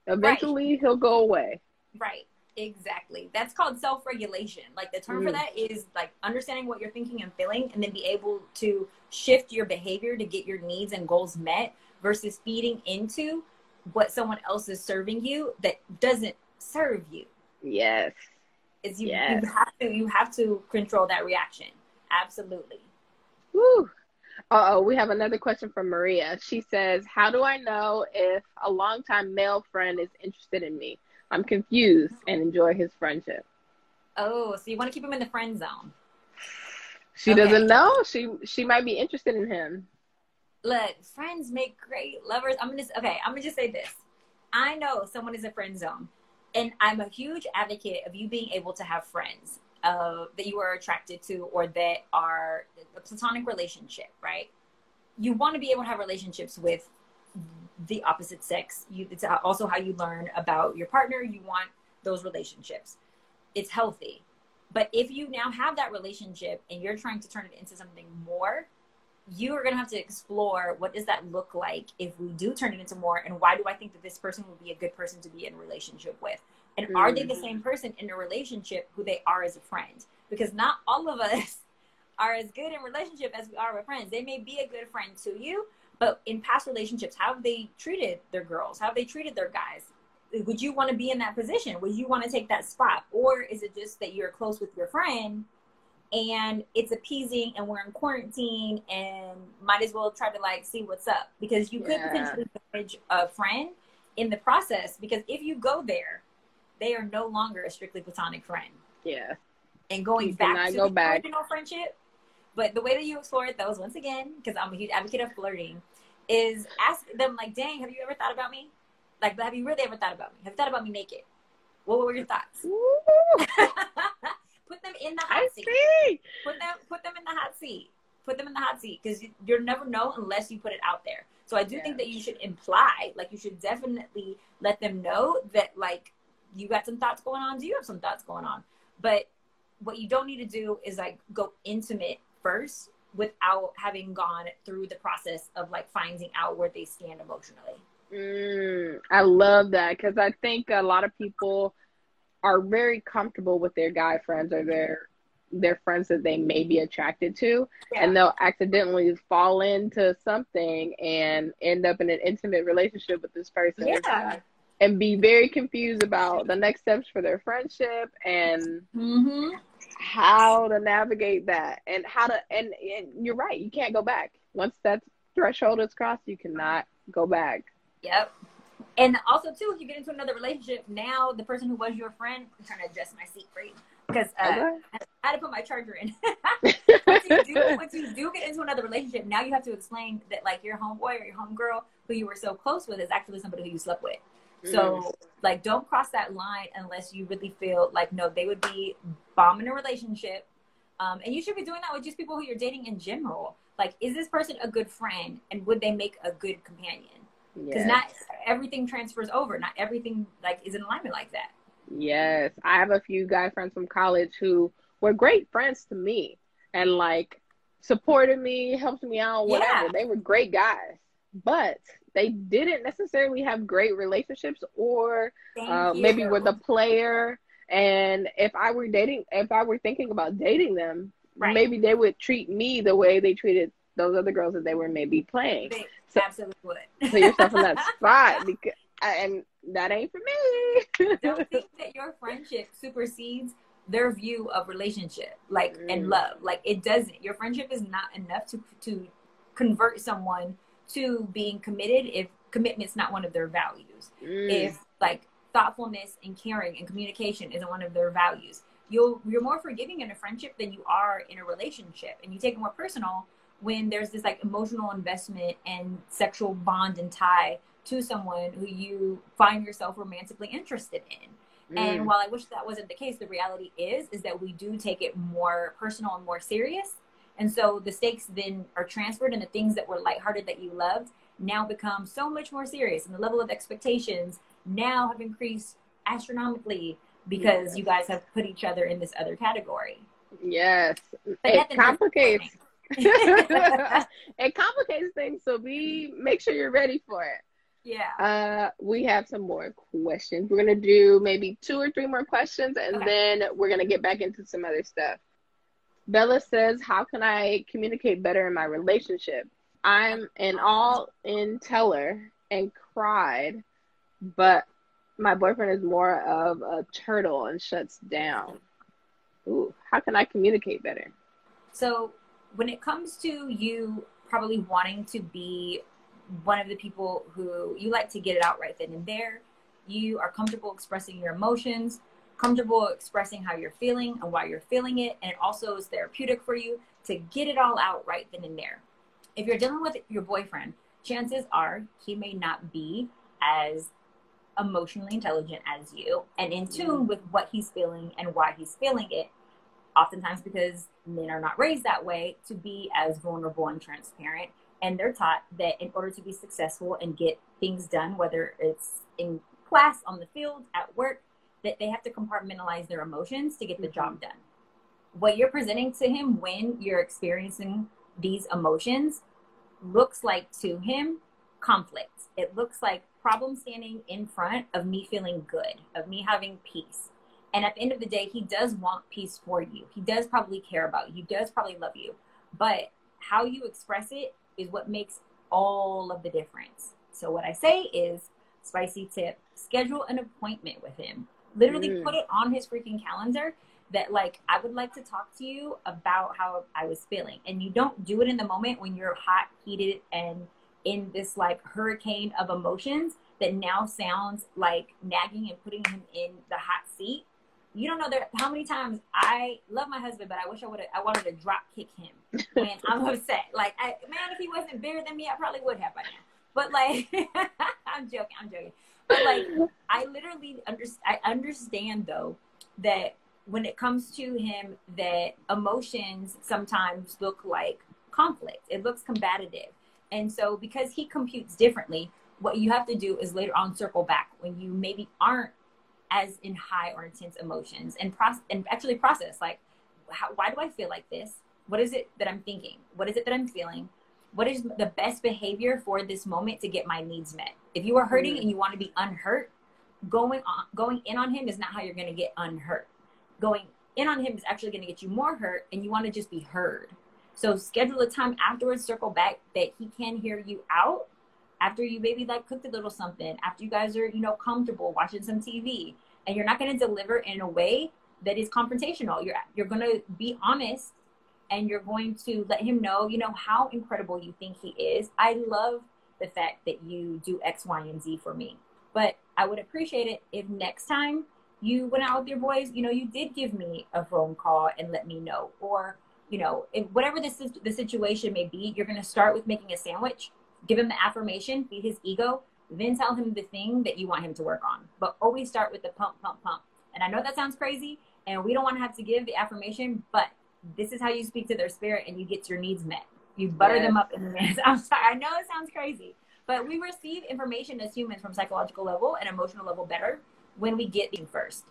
Eventually right. he'll go away. Right. Exactly. That's called self regulation. Like the term mm. for that is like understanding what you're thinking and feeling and then be able to shift your behavior to get your needs and goals met versus feeding into what someone else is serving you that doesn't serve you. Yes. It's you, Yes. you have to you have to control that reaction. Absolutely. Woo. Oh, we have another question from Maria. She says, How do I know if a longtime male friend is interested in me? I'm confused and enjoy his friendship. Oh, so you want to keep him in the friend zone. She Okay. doesn't know. She she might be interested in him. Look, friends make great lovers. I'm gonna okay, I'm gonna just say this. I know someone is a friend zone. And I'm a huge advocate of you being able to have friends uh, that you are attracted to or that are a platonic relationship, right? You want to be able to have relationships with the opposite sex. You, it's also how you learn about your partner. You want those relationships. It's healthy. But if you now have that relationship and you're trying to turn it into something more, you are going to have to explore what does that look like if we do turn it into more and why do i think that this person will be a good person to be in relationship with? And are they the mm. same person in a relationship who they are as a friend? Because not all of us are as good in relationship as we are with friends. They may be a good friend to you but in past relationships how have they treated their girls? How have they treated their guys? Would you want to be in that position? Would you want to take that spot? Or is it just that you're close with your friend and it's appeasing and we're in quarantine and might as well try to like see what's up. Because you could potentially damage a friend in the process because if you go there they are no longer a strictly platonic friend. Yeah. and going You back to go the back. original friendship but the way that you explore it those once again because i'm a huge advocate of flirting is ask them like dang have you ever thought about me? Like have you really ever thought about me? Have you thought about me naked? What were your thoughts. put them in the I hot seat. see. put them put them in the hot seat. Put them in the hot seat because you, you'll never know unless you put it out there. So i do Yeah. think that you should imply like you should definitely let them know that like you got some thoughts going on do you have some thoughts going on? But what you don't need to do is like go intimate first without having gone through the process of like finding out where they stand emotionally. Mm, I love that because I think a lot of people are very comfortable with their guy friends or their their friends that they may be attracted to, and they'll accidentally fall into something and end up in an intimate relationship with this person. Yeah. And be very confused about the next steps for their friendship and mm-hmm. how to navigate that. And how to and, and you're right you can't go back. Once that threshold is crossed you cannot go back. Yep. And also too, if you get into another relationship, now the person who was your friend, I'm trying to adjust my seat for you because uh, Okay. I had to put my charger in. once, you do, once you do get into another relationship, now you have to explain that like your homeboy or your homegirl who you were so close with is actually somebody who you slept with. So like, don't cross that line unless you really feel like no, they would be bombing a relationship. Um, and you should be doing that with just people who you're dating in general. Like, is this person a good friend, and would they make a good companion? Because Yes. not everything transfers over not everything like is in alignment like that Yes, I have a few guy friends from college who were great friends to me and like supported me, helped me out, whatever. Yeah. They were great guys, but they didn't necessarily have great relationships or uh, maybe were the player. And if I were dating, if I were thinking about dating them, Right. maybe they would treat me the way they treated those other girls that they were maybe playing. So- absolutely would Put yourself in that spot because, and that ain't for me. don't think that your friendship supersedes their view of relationship like and Mm. love like it doesn't your friendship is not enough to to convert someone to being committed if commitment's not one of their values Mm. if like thoughtfulness and caring and communication isn't one of their values you'll you're more forgiving in a friendship than you are in a relationship and you take it more personal when there's this like emotional investment and sexual bond and tie to someone who you find yourself romantically interested in and Mm. while i wish that wasn't the case the reality is is that we do take it more personal and more serious and so the stakes then are transferred and the things that were lighthearted that you loved now become so much more serious and the level of expectations now have increased astronomically because Yes. you guys have put each other in this other category Yes, But it complicates. it complicates things, so be make sure you're ready for it. yeah Uh, we have some more questions. We're gonna do maybe two or three more questions, and Okay. then we're gonna get back into some other stuff. Bella says, "How can I communicate better in my relationship? I'm an all-in teller and cried, but my boyfriend is more of a turtle and shuts down. Ooh, how can I communicate better? So, when it comes to you probably wanting to be one of the people who you like to get it out right then and there, you are comfortable expressing your emotions, comfortable expressing how you're feeling and why you're feeling it, and it also is therapeutic for you to get it all out right then and there. If you're dealing with your boyfriend, chances are he may not be as emotionally intelligent as you and in tune mm-hmm. with what he's feeling and why he's feeling it. Oftentimes, because men are not raised that way to be as vulnerable and transparent. And they're taught that in order to be successful and get things done, whether it's in class, on the field, at work, that they have to compartmentalize their emotions to get the job mm-hmm. done. What you're presenting to him when you're experiencing these emotions looks like to him conflict. It looks like problem standing in front of me feeling good, of me having peace. And at the end of the day, he does want peace for you. He does probably care about you. He does probably love you. But how you express it is what makes all of the difference. So, what I say is spicy tip schedule an appointment with him. Literally mm. put it on his freaking calendar that like I would like to talk to you about how I was feeling. And you don't do it in the moment when you're hot, heated, and in this like hurricane of emotions that now sounds like nagging and putting him in the hot seat. You don't know there how many times I love my husband, but I wish I would have I wanted to drop kick him when I'm upset. Like I, man, if he wasn't bigger than me, I probably would have by now. But like I'm joking, I'm joking. But like I literally understand I understand though that when it comes to him that emotions sometimes look like conflict it looks combative and so because he computes differently what you have to do is later on circle back when you maybe aren't as in high or intense emotions and process and actually process like how, why do i feel like this? What is it that i'm thinking? What is it that i'm feeling? What is the best behavior for this moment to get my needs met? If you are hurting and you want to be unhurt going on going in on him is not how you're going to get unhurt. Going in on him is actually going to get you more hurt and you want to just be heard. So schedule a time afterwards, circle back that he can hear you out after you maybe like cooked a little something, after you guys are, you know, comfortable watching some TV. And you're not to deliver in a way that is confrontational. You're you're to be honest and you're going to let him know, you know, how incredible you think he is. I love the fact that you do X, Y, and Z for me. But I would appreciate it if next time you went out with your boys, you know, you did give me a phone call and let me know. Or, you know, if whatever this is, the situation may be, you're going to start with making a sandwich, give him the affirmation, feed his ego, then tell him the thing that you want him to work on. But always start with the pump, pump, pump. And I know that sounds crazy, and we don't want to have to give the affirmation, but this is how you speak to their spirit and you get your needs met. You butter yes. them up in the minutes. I'm sorry, I know it sounds crazy, but we receive information as humans from psychological level and emotional level better when we get them first.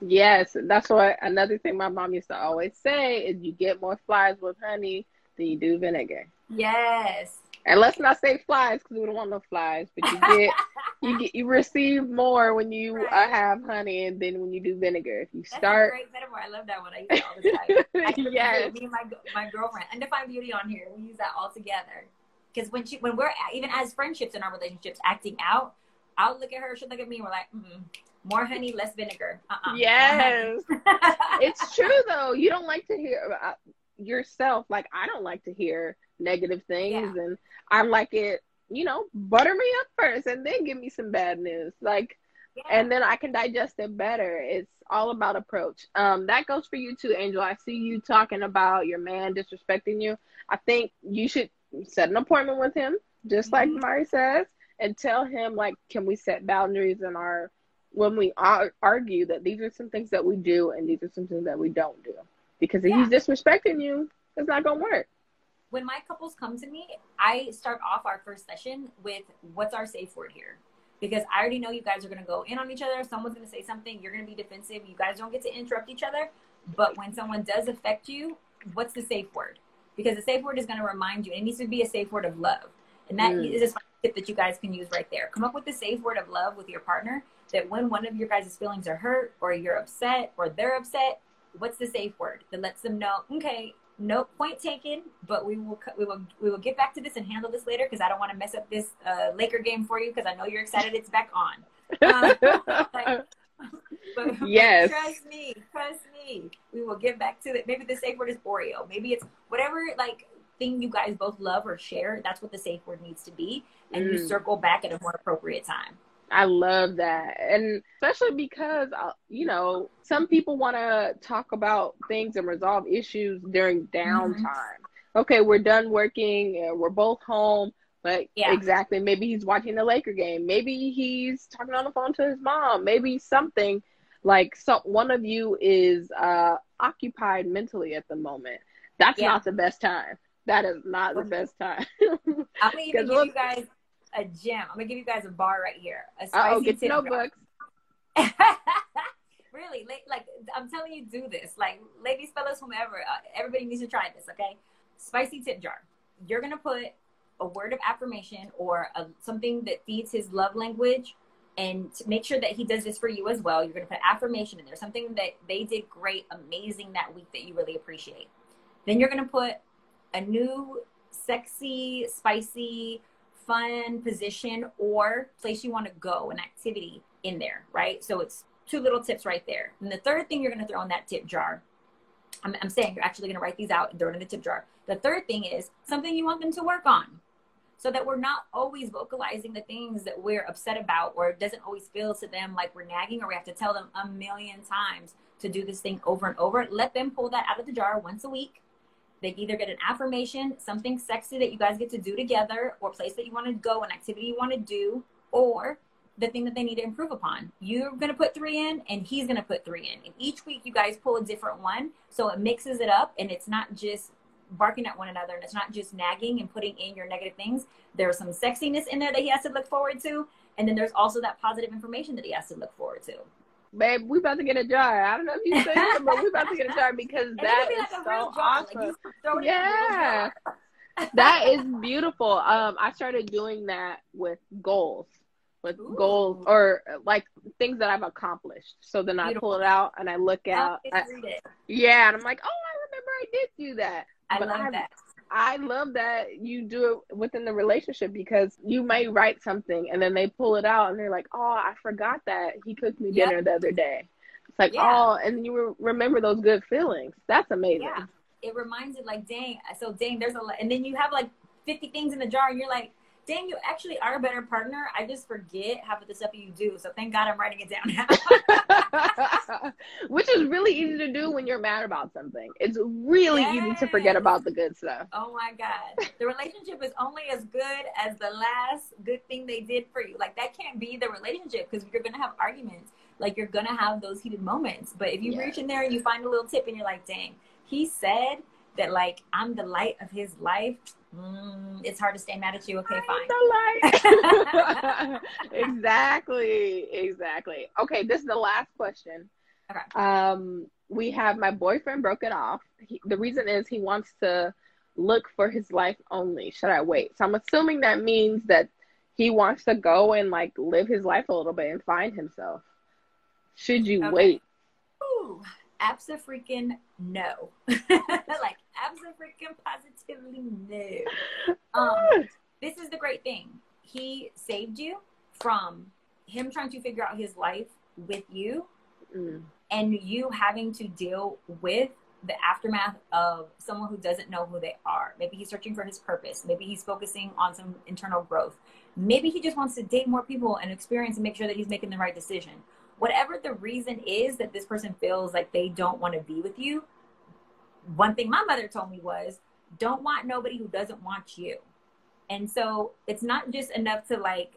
Yes, that's what another thing my mom used to always say is you get more flies with honey than you do vinegar. Yes. And let's not say flies because we don't want no flies, but you get you get you receive more when you right. uh, have honey and then when you do vinegar. If you That's start, great metaphor. I love that one. I use it all the time. yes. Me and my my girlfriend, Undefined Beauty on here. We use that all together because when she when we're even as friendships in our relationships acting out, I'll look at her, she'll look at me, and we're like, mm more honey, less vinegar. Uh-uh. Yes. it's true though. You don't like to hear uh, yourself. Like I don't like to hear negative things, yeah. and I like it. You know, butter me up first, and then give me some bad news. Like, yeah. and then I can digest it better. It's all about approach. Um, that goes for you too, Angel. I see you talking about your man disrespecting you. I think you should set an appointment with him, just mm-hmm. like Mari says, and tell him like, can we set boundaries in our when we argue that these are some things that we do and these are some things that we don't do. Because if yeah. he's disrespecting you, it's not going to work. When my couples come to me, I start off our first session with what's our safe word here? Because I already know you guys are going to go in on each other. Someone's going to say something. You're going to be defensive. You guys don't get to interrupt each other. But when someone does affect you, what's the safe word? Because the safe word is going to remind you, and it needs to be a safe word of love. And that mm. is a tip that you guys can use right there. Come up with the safe word of love with your partner that when one of your guys' feelings are hurt or you're upset or they're upset, what's the safe word that lets them know, okay, no point taken, but we will we will we will get back to this and handle this later because I don't want to mess up this uh, Laker game for you because I know you're excited it's back on. Um, like, but, yes. trust me, trust me. We will get back to it. Maybe the safe word is Oreo. Maybe it's whatever like thing you guys both love or share. That's what the safe word needs to be, and mm. you circle back at a more appropriate time. I love that. And especially because, uh, you know, some people want to talk about things and resolve issues during downtime. Mm-hmm. Okay, we're done working, we're both home. But yeah. exactly, maybe he's watching the Laker game. Maybe he's talking on the phone to his mom. Maybe something like some one of you is uh, occupied mentally at the moment. That's yeah. not the best time. That is not the best time. I'm gonna give you guys a gem. I'm gonna give you guys a bar right here. Oh, get notebooks. really, like I'm telling you, do this. Like, ladies, fellas, whomever, uh, everybody needs to try this. Okay, spicy tip jar. You're gonna put a word of affirmation or a, something that feeds his love language and make sure that he does this for you as well. You're going to put affirmation in there, something that they did great, amazing that week that you really appreciate. Then you're going to put a new, sexy, spicy, fun position or place you want to go, an activity in there, right? So it's two little tips right there. And the third thing you're going to throw in that tip jar I'm, I'm, saying you're actually going to write these out and throw it in the tip jar. The third thing is something you want them to work on so that we're not always vocalizing the things that we're upset about or it doesn't always feel to them like we're nagging or we have to tell them a million times to do this thing over and over. Let them pull that out of the jar once a week. They either get an affirmation, something sexy that you guys get to do together, or place that you want to go, an activity you want to do, or the thing that they need to improve upon. You're going to put three in, and he's going to put three in. And each week, you guys pull a different one. So it mixes it up, and it's not just barking at one another and it's not just nagging and putting in your negative things. There's some sexiness in there that he has to look forward to. And then there's also that positive information that he has to look forward to. Babe, we about to get a jar. I don't know if you say it, but we about to get a jar because that is like so awesome. Like yeah. that is beautiful. Um, I started doing that with goals, with Ooh. goals or like things that I've accomplished. So then beautiful. I pull it out and I look at. I, yeah, and I'm like, oh, I remember I did do that. I but love I, that. I love that you do it within the relationship because you may write something and then they pull it out and they're like, "Oh, I forgot that he cooked me dinner yep. the other day." It's like, yeah. "Oh," and you remember those good feelings. That's amazing. Yeah, it reminds you like, "Dang!" So, dang, there's a lot, and then you have like 50 things in the jar, and you're like, dang, you actually are a better partner. I just forget half of the stuff you do. So thank God I'm writing it down now. Which is really easy to do when you're mad about something. It's really yes. easy to forget about the good stuff. Oh my God. The relationship is only as good as the last good thing they did for you. Like that can't be the relationship because you're going to have arguments. Like you're going to have those heated moments. But if you yes. reach in there and you find a little tip and you're like, dang, he said that like I'm the light of his life Mm, it's hard to stay mad at you. Okay, fine. The light. Exactly, exactly. Okay, this is the last question. Okay. Um, we have my boyfriend broken off. He, the reason is he wants to look for his life only. Should I wait? So I'm assuming that means that he wants to go and like live his life a little bit and find himself. Should you okay. wait? Ooh, freaking no. like freaking positively no. Um, this is the great thing. He saved you from him trying to figure out his life with you mm. and you having to deal with the aftermath of someone who doesn't know who they are. Maybe he's searching for his purpose. Maybe he's focusing on some internal growth. Maybe he just wants to date more people and experience and make sure that he's making the right decision. Whatever the reason is that this person feels like they don't want to be with you, one thing my mother told me was don't want nobody who doesn't want you. And so it's not just enough to like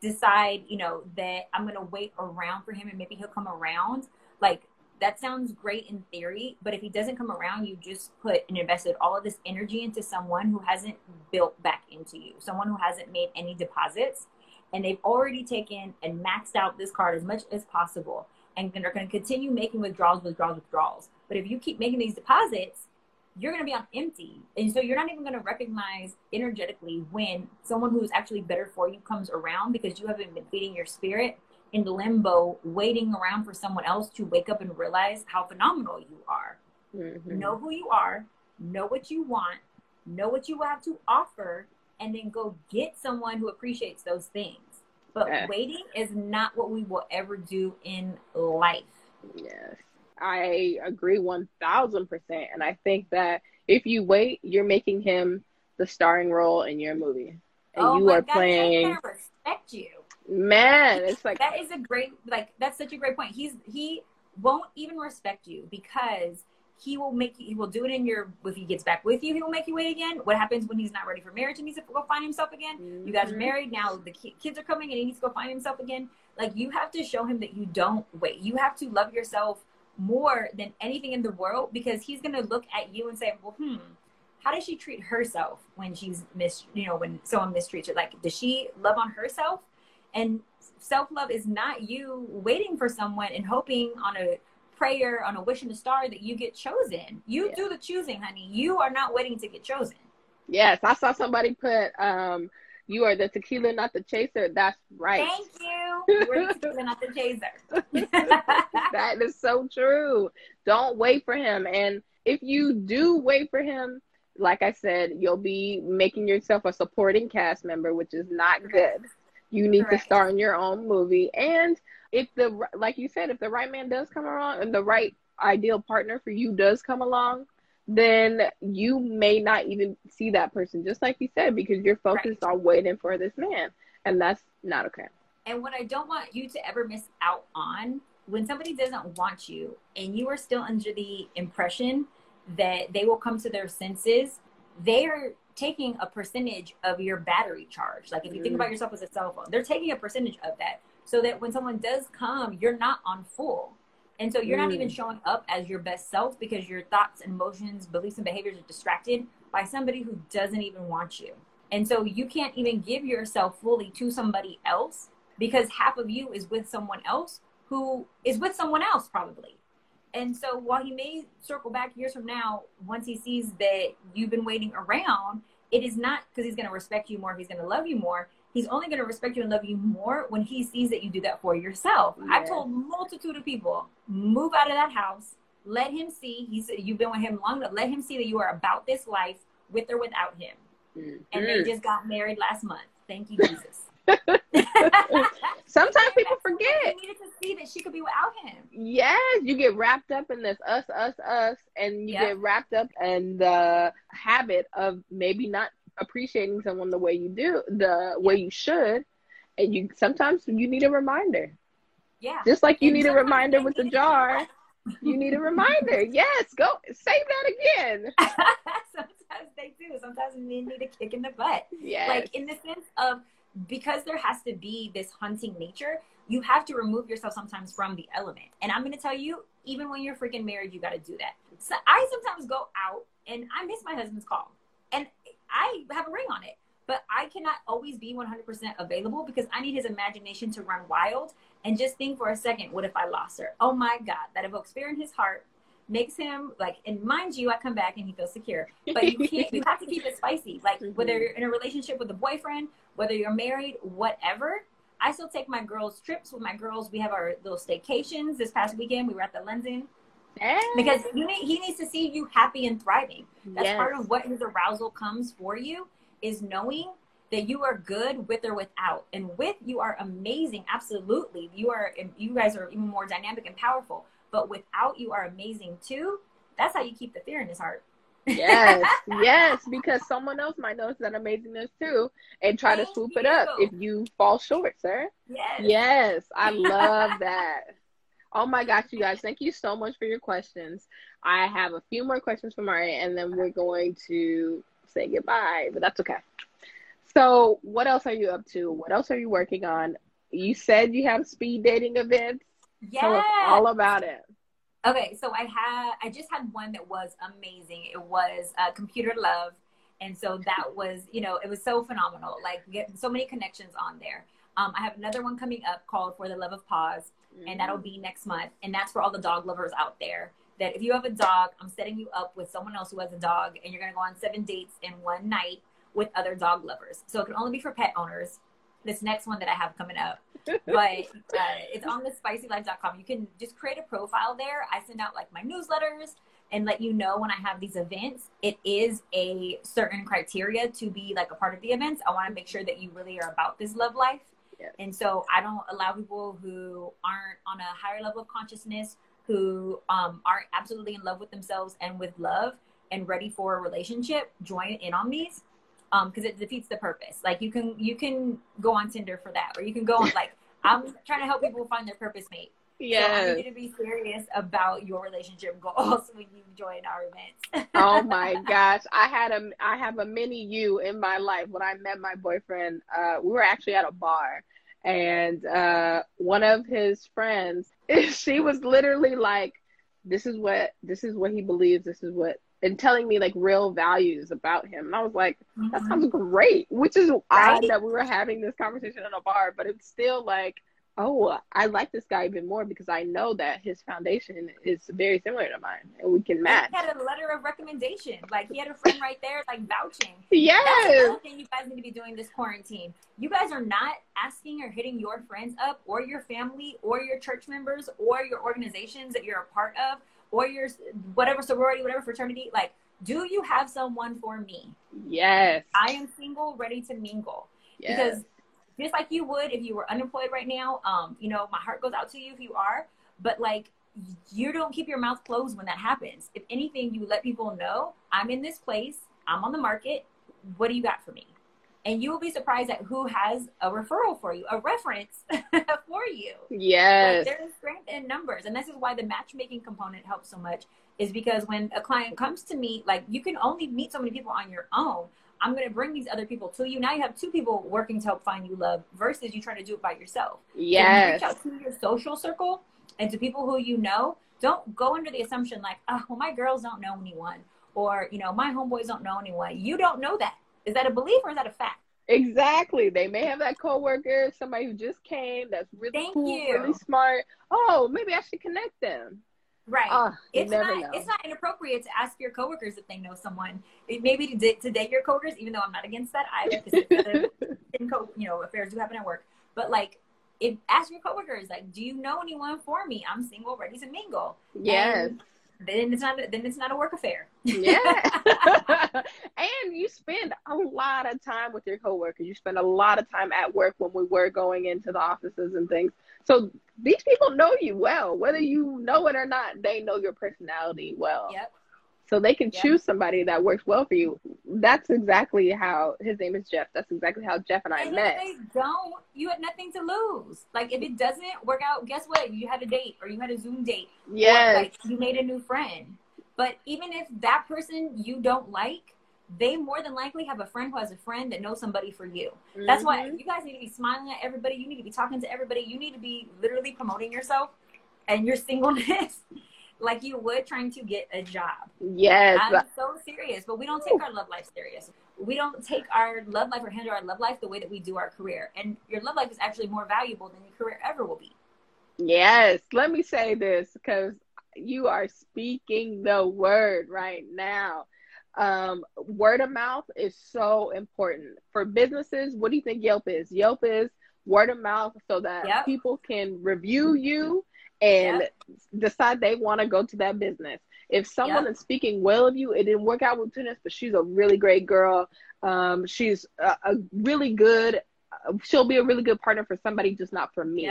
decide, you know, that I'm going to wait around for him and maybe he'll come around. Like that sounds great in theory, but if he doesn't come around, you just put and invested all of this energy into someone who hasn't built back into you, someone who hasn't made any deposits, and they've already taken and maxed out this card as much as possible, and they're going to continue making withdrawals, withdrawals, withdrawals. But if you keep making these deposits, you're going to be on empty. And so you're not even going to recognize energetically when someone who's actually better for you comes around because you haven't been feeding your spirit in limbo, waiting around for someone else to wake up and realize how phenomenal you are. Mm-hmm. Know who you are, know what you want, know what you have to offer, and then go get someone who appreciates those things. But waiting is not what we will ever do in life. Yes. I agree 1000%. And I think that if you wait, you're making him the starring role in your movie. And oh you are God, playing. respect you. Man, it's like. That is a great, like, that's such a great point. He's, he won't even respect you because he will make you, he will do it in your, if he gets back with you, he will make you wait again. What happens when he's not ready for marriage and needs to go find himself again? Mm-hmm. You guys are mm-hmm. married. Now the kids are coming and he needs to go find himself again. Like, you have to show him that you don't wait. You have to love yourself more than anything in the world because he's going to look at you and say, well, hmm, how does she treat herself when she's mis, you know, when someone mistreats her? Like, does she love on herself? And self love is not you waiting for someone and hoping on a prayer, on a wish in the star that you get chosen. You yeah. do the choosing, honey. You are not waiting to get chosen. Yes, I saw somebody put, um, you are the tequila, not the chaser. That's right. Thank you. You are the tequila, not the chaser. that is so true. Don't wait for him. And if you do wait for him, like I said, you'll be making yourself a supporting cast member, which is not good. You need Correct. to star in your own movie. And if the, like you said, if the right man does come along and the right ideal partner for you does come along, then you may not even see that person, just like you said, because you're focused right. on waiting for this man. And that's not okay. And what I don't want you to ever miss out on when somebody doesn't want you and you are still under the impression that they will come to their senses, they are taking a percentage of your battery charge. Like if you think about mm. yourself as a cell phone, they're taking a percentage of that so that when someone does come, you're not on full. And so you're mm. not even mm. showing up as your best self because your thoughts emotions, beliefs and behaviors are distracted by somebody who doesn't even want you. And so you can't even give yourself fully to somebody else because half of you is with someone else who is with someone else probably. And so while he may circle back years from now, once he sees that you've been waiting around, it is not because he's going to respect you more, he's going to love you more he's only going to respect you and love you more when he sees that you do that for yourself. Yeah. I've told multitude of people, move out of that house. Let him see. He's you've been with him long enough. Let him see that you are about this life with or without him. Mm-hmm. And they just got married last month. Thank you, Jesus. Sometimes people forget. needed to see that she could be without him. Yes, you get wrapped up in this us, us, us, and you yep. get wrapped up in the habit of maybe not appreciating someone the way you do, the way you should, and you sometimes you need a reminder. Yeah. Just like you need a reminder with the jar. you need a reminder. Yes, go say that again. sometimes they do. Sometimes we need a kick in the butt. Yeah. Like in the sense of because there has to be this hunting nature, you have to remove yourself sometimes from the element. And I'm gonna tell you, even when you're freaking married, you gotta do that. So I sometimes go out and I miss my husband's call. And I have a ring on it. But I cannot always be 100% available because I need his imagination to run wild and just think for a second, what if I lost her? Oh my God, that evokes fear in his heart, makes him like, and mind you, I come back and he feels secure. But you can't, you have to keep it spicy. Like mm-hmm. whether you're in a relationship with a boyfriend, whether you're married, whatever. I still take my girls trips with my girls. We have our little staycations. This past weekend, we were at the London because you need, he needs to see you happy and thriving. That's yes. part of what his arousal comes for you is knowing that you are good with or without. And with you are amazing, absolutely. You are you guys are even more dynamic and powerful. But without you are amazing too. That's how you keep the fear in his heart. yes, yes, because someone else might notice that amazingness too and try Thank to swoop you. it up if you fall short, sir. Yes. Yes, I love that. Oh my gosh, you guys, thank you so much for your questions. I have a few more questions from Ari, and then we're going to say goodbye, but that's okay. So, what else are you up to? What else are you working on? You said you have speed dating events. Yeah. Tell us all about it. Okay, so I had I just had one that was amazing. It was uh, Computer Love, and so that was you know it was so phenomenal. Like get so many connections on there. Um, I have another one coming up called For the Love of Paws, mm-hmm. and that'll be next month. And that's for all the dog lovers out there. That if you have a dog, I'm setting you up with someone else who has a dog, and you're gonna go on seven dates in one night with other dog lovers. So it can only be for pet owners. This next one that I have coming up, but uh, it's on the spicylife.com. You can just create a profile there. I send out like my newsletters and let you know when I have these events. It is a certain criteria to be like a part of the events. I want to make sure that you really are about this love life And so I don't allow people who aren't on a higher level of consciousness, who um, aren't absolutely in love with themselves and with love and ready for a relationship, join in on these because um, it defeats the purpose. Like you can you can go on Tinder for that, or you can go on like I'm trying to help people find their purpose mate. Yeah. So I need you to be serious about your relationship goals when you join our events. oh my gosh. I had a I have a mini you in my life. When I met my boyfriend, uh, we were actually at a bar and uh, one of his friends, she was literally like, This is what this is what he believes, this is what and telling me like real values about him. And I was like, that mm-hmm. sounds great. Which is right? odd that we were having this conversation in a bar, but it's still like oh, I like this guy even more because I know that his foundation is very similar to mine and we can match. He had a letter of recommendation. Like he had a friend right there, like vouching. Yes. That's another thing you guys need to be doing this quarantine. You guys are not asking or hitting your friends up or your family or your church members or your organizations that you're a part of or your whatever sorority, whatever fraternity. Like, do you have someone for me? Yes. I am single, ready to mingle. Yes. Because just like you would if you were unemployed right now. Um, you know, my heart goes out to you if you are, but like you don't keep your mouth closed when that happens. If anything, you let people know I'm in this place, I'm on the market. What do you got for me? And you will be surprised at who has a referral for you, a reference for you. Yes. Like, there is strength in numbers. And this is why the matchmaking component helps so much, is because when a client comes to me, like you can only meet so many people on your own. I'm going to bring these other people to you. Now you have two people working to help find you love versus you trying to do it by yourself. Yes. So reach out to your social circle and to people who you know. Don't go under the assumption like, oh, well, my girls don't know anyone or, you know, my homeboys don't know anyone. You don't know that. Is that a belief or is that a fact? Exactly. They may have that coworker, somebody who just came that's really Thank cool, you. really smart. Oh, maybe I should connect them. Right. Uh, it's not know. it's not inappropriate to ask your coworkers if they know someone. Maybe to, to date your coworkers, even though I'm not against that either, because co- you know affairs do happen at work. But like, if ask your coworkers, like, do you know anyone for me? I'm single, ready to mingle. Yes. And then it's not then it's not a work affair. Yeah. and you spend a lot of time with your coworkers. You spend a lot of time at work when we were going into the offices and things. So these people know you well, whether you know it or not. They know your personality well. Yep. So they can yep. choose somebody that works well for you. That's exactly how his name is Jeff. That's exactly how Jeff and I and met. If they don't, you had nothing to lose. Like if it doesn't work out, guess what? You had a date or you had a Zoom date. Yes. Or, like you made a new friend. But even if that person you don't like, they more than likely have a friend who has a friend that knows somebody for you. Mm-hmm. That's why mm-hmm. you guys need to be smiling at everybody. You need to be talking to everybody. You need to be literally promoting yourself and your singleness like you would trying to get a job. Yes. I'm so serious, but we don't take our love life serious. We don't take our love life or handle our love life the way that we do our career. And your love life is actually more valuable than your career ever will be. Yes. Let me say this because you are speaking the word right now um, word of mouth is so important for businesses. What do you think Yelp is? Yelp is word of mouth so that yep. people can review you and yep. decide they want to go to that business. If someone yep. is speaking well of you, it didn't work out with tennis, but she's a really great girl. Um, she's a, a, really good. She'll be a really good partner for somebody, just not for me.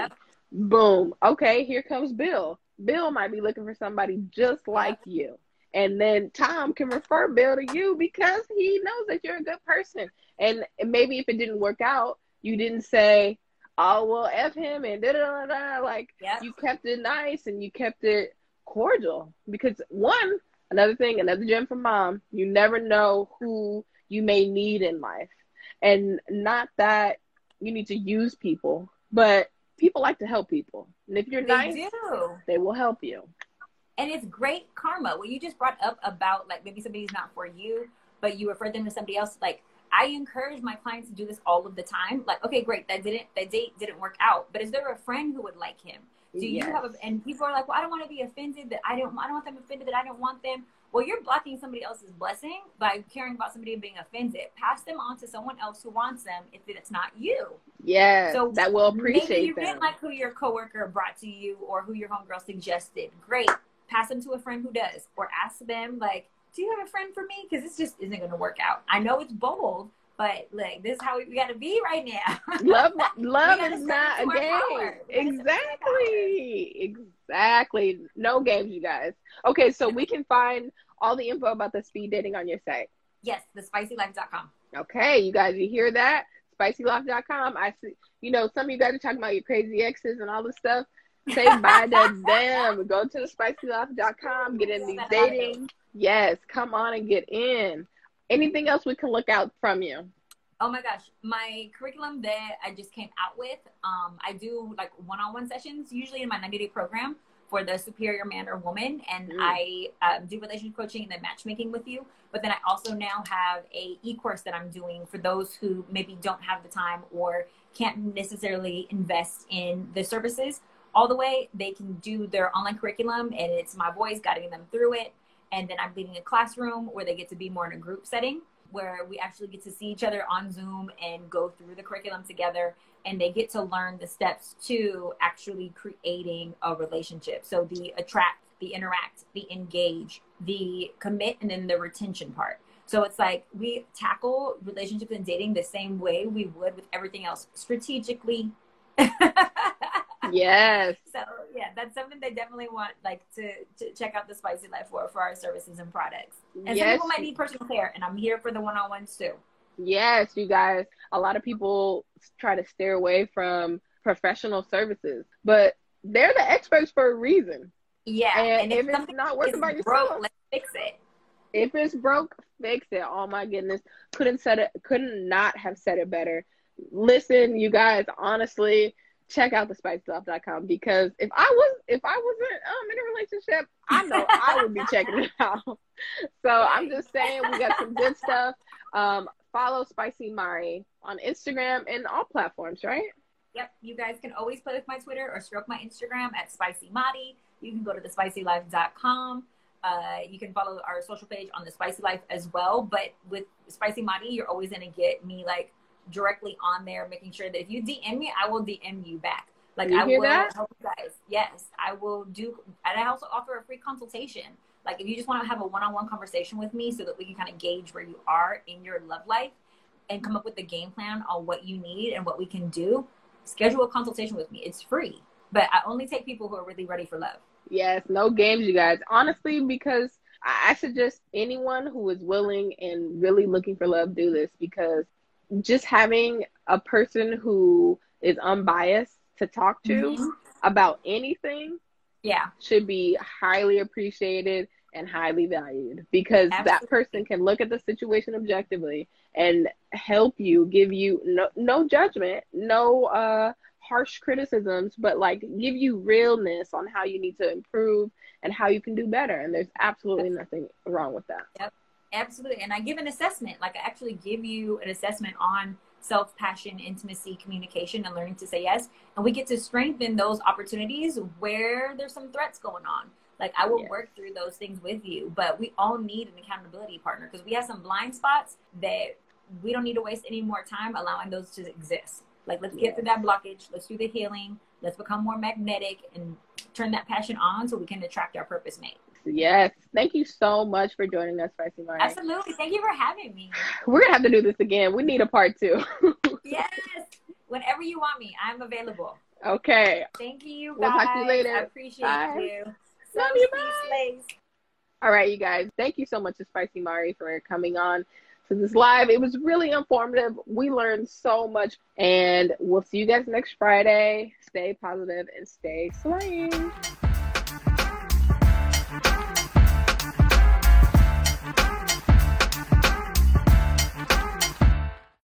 Boom. Okay, here comes Bill. Bill might be looking for somebody just like you. And then Tom can refer Bill to you because he knows that you're a good person. And maybe if it didn't work out, you didn't say, oh, well, F him and da da da. Like, yep. you kept it nice and you kept it cordial. Because, one, another thing, another gem from mom, you never know who you may need in life. And not that you need to use people, but people like to help people. And if you're they nice, do. they will help you and it's great karma. What you just brought up about like maybe somebody's not for you, but you refer them to somebody else. Like I encourage my clients to do this all of the time. Like, okay, great, that didn't that date didn't work out, but is there a friend who would like him? Do yes. you have a, and people are like, well, I don't want to be offended that I don't I don't want them offended that I don't want them. Well, you're blocking somebody else's blessing by caring about somebody being offended. Pass them on to someone else who wants them if it's not you. Yeah, so that will appreciate maybe you them. didn't like who your coworker brought to you or who your homegirl suggested. Great pass them to a friend who does, or ask them like, "Do you have a friend for me?" Because this just isn't going to work out. I know it's bold, But like, this is how we, we got to be right now. love, love is not a game. Exactly, exactly. No games, you guys. Okay, so we can find all the info about the speed dating on your site. Yes, thespicylife.com. Okay, you guys, you hear that? Spicylife.com. I see. You know, some of you guys are talking about your crazy exes and all this stuff. Say bye to them. Go to the spicylife.com. Get in these dating. Yes, come on and get in. Anything else we can look out from you? Oh my gosh, my curriculum that I just came out with, um, I do like one-on-one sessions usually in my 90-day program for the superior man or woman, and mm. I um, do relationship coaching and then matchmaking with you. But then I also now have a e-course that I'm doing for those who maybe don't have the time or can't necessarily invest in the services all the way. They can do their online curriculum, and it's my voice guiding them through it and then I'm leading a classroom where they get to be more in a group setting where we actually get to see each other on Zoom and go through the curriculum together and they get to learn the steps to actually creating a relationship. So the attract, the interact, the engage, the commit and then the retention part. So it's like we tackle relationships and dating the same way we would with everything else strategically. yes. So yeah, that's something they definitely want like to, to check out the Spicy Life for for our services and products. And yes. some people might need personal care, and I'm here for the one on ones too. Yes, you guys. A lot of people try to steer away from professional services, but they're the experts for a reason. Yeah, and, and if, if it's not working by yourself, broke, let's fix it. If it's broke, fix it. Oh my goodness, couldn't said it. Couldn't not have said it better. Listen, you guys. Honestly, check out the spicestuff.com because if I was if I wasn't um in a relationship, I know I would be checking it out. So I'm just saying we got some good stuff. Um follow Spicy Mari on Instagram and all platforms, right? Yep. You guys can always play with my Twitter or stroke my Instagram at Spicy Mari. You can go to thespicylife.com. Uh, you can follow our social page on the Spicy Life as well. But with Spicy Mari, you're always gonna get me like directly on there, making sure that if you DM me, I will DM you back. Like you I will that? help you guys. Yes, I will do, and I also offer a free consultation. Like if you just want to have a one-on-one conversation with me, so that we can kind of gauge where you are in your love life, and come up with the game plan on what you need and what we can do. Schedule a consultation with me. It's free, but I only take people who are really ready for love. Yes, no games, you guys. Honestly, because I suggest anyone who is willing and really looking for love do this because just having a person who is unbiased to talk to mm-hmm. about anything yeah. should be highly appreciated and highly valued because Absolutely. that person can look at the situation objectively and help you give you no, no judgment no uh harsh criticisms but like give you realness on how you need to improve and how you can do better. And there's absolutely nothing wrong with that. Yep absolutely. And I give an assessment, like I actually give you an assessment on self passion, intimacy, communication, and learning to say yes. And we get to strengthen those opportunities where there's some threats going on. Like I will yes. work through those things with you, but we all need an accountability partner because we have some blind spots that we don't need to waste any more time allowing those to exist. Like let's yes. get through that blockage, let's do the healing, let's become more magnetic and turn that passion on so we can attract our purpose mate. Yes. Thank you so much for joining us, Spicy Mari. Absolutely. Thank you for having me. We're going to have to do this again. We need a part two. yes. Whenever you want me, I'm available. Okay. Thank you, guys. We'll talk to you later. I appreciate bye. you. Love you. Bye. All right, you guys. Thank you so much to Spicy Mari for coming on to this live. It was really informative. We learned so much. And we'll see you guys next Friday. Stay positive and stay slaying.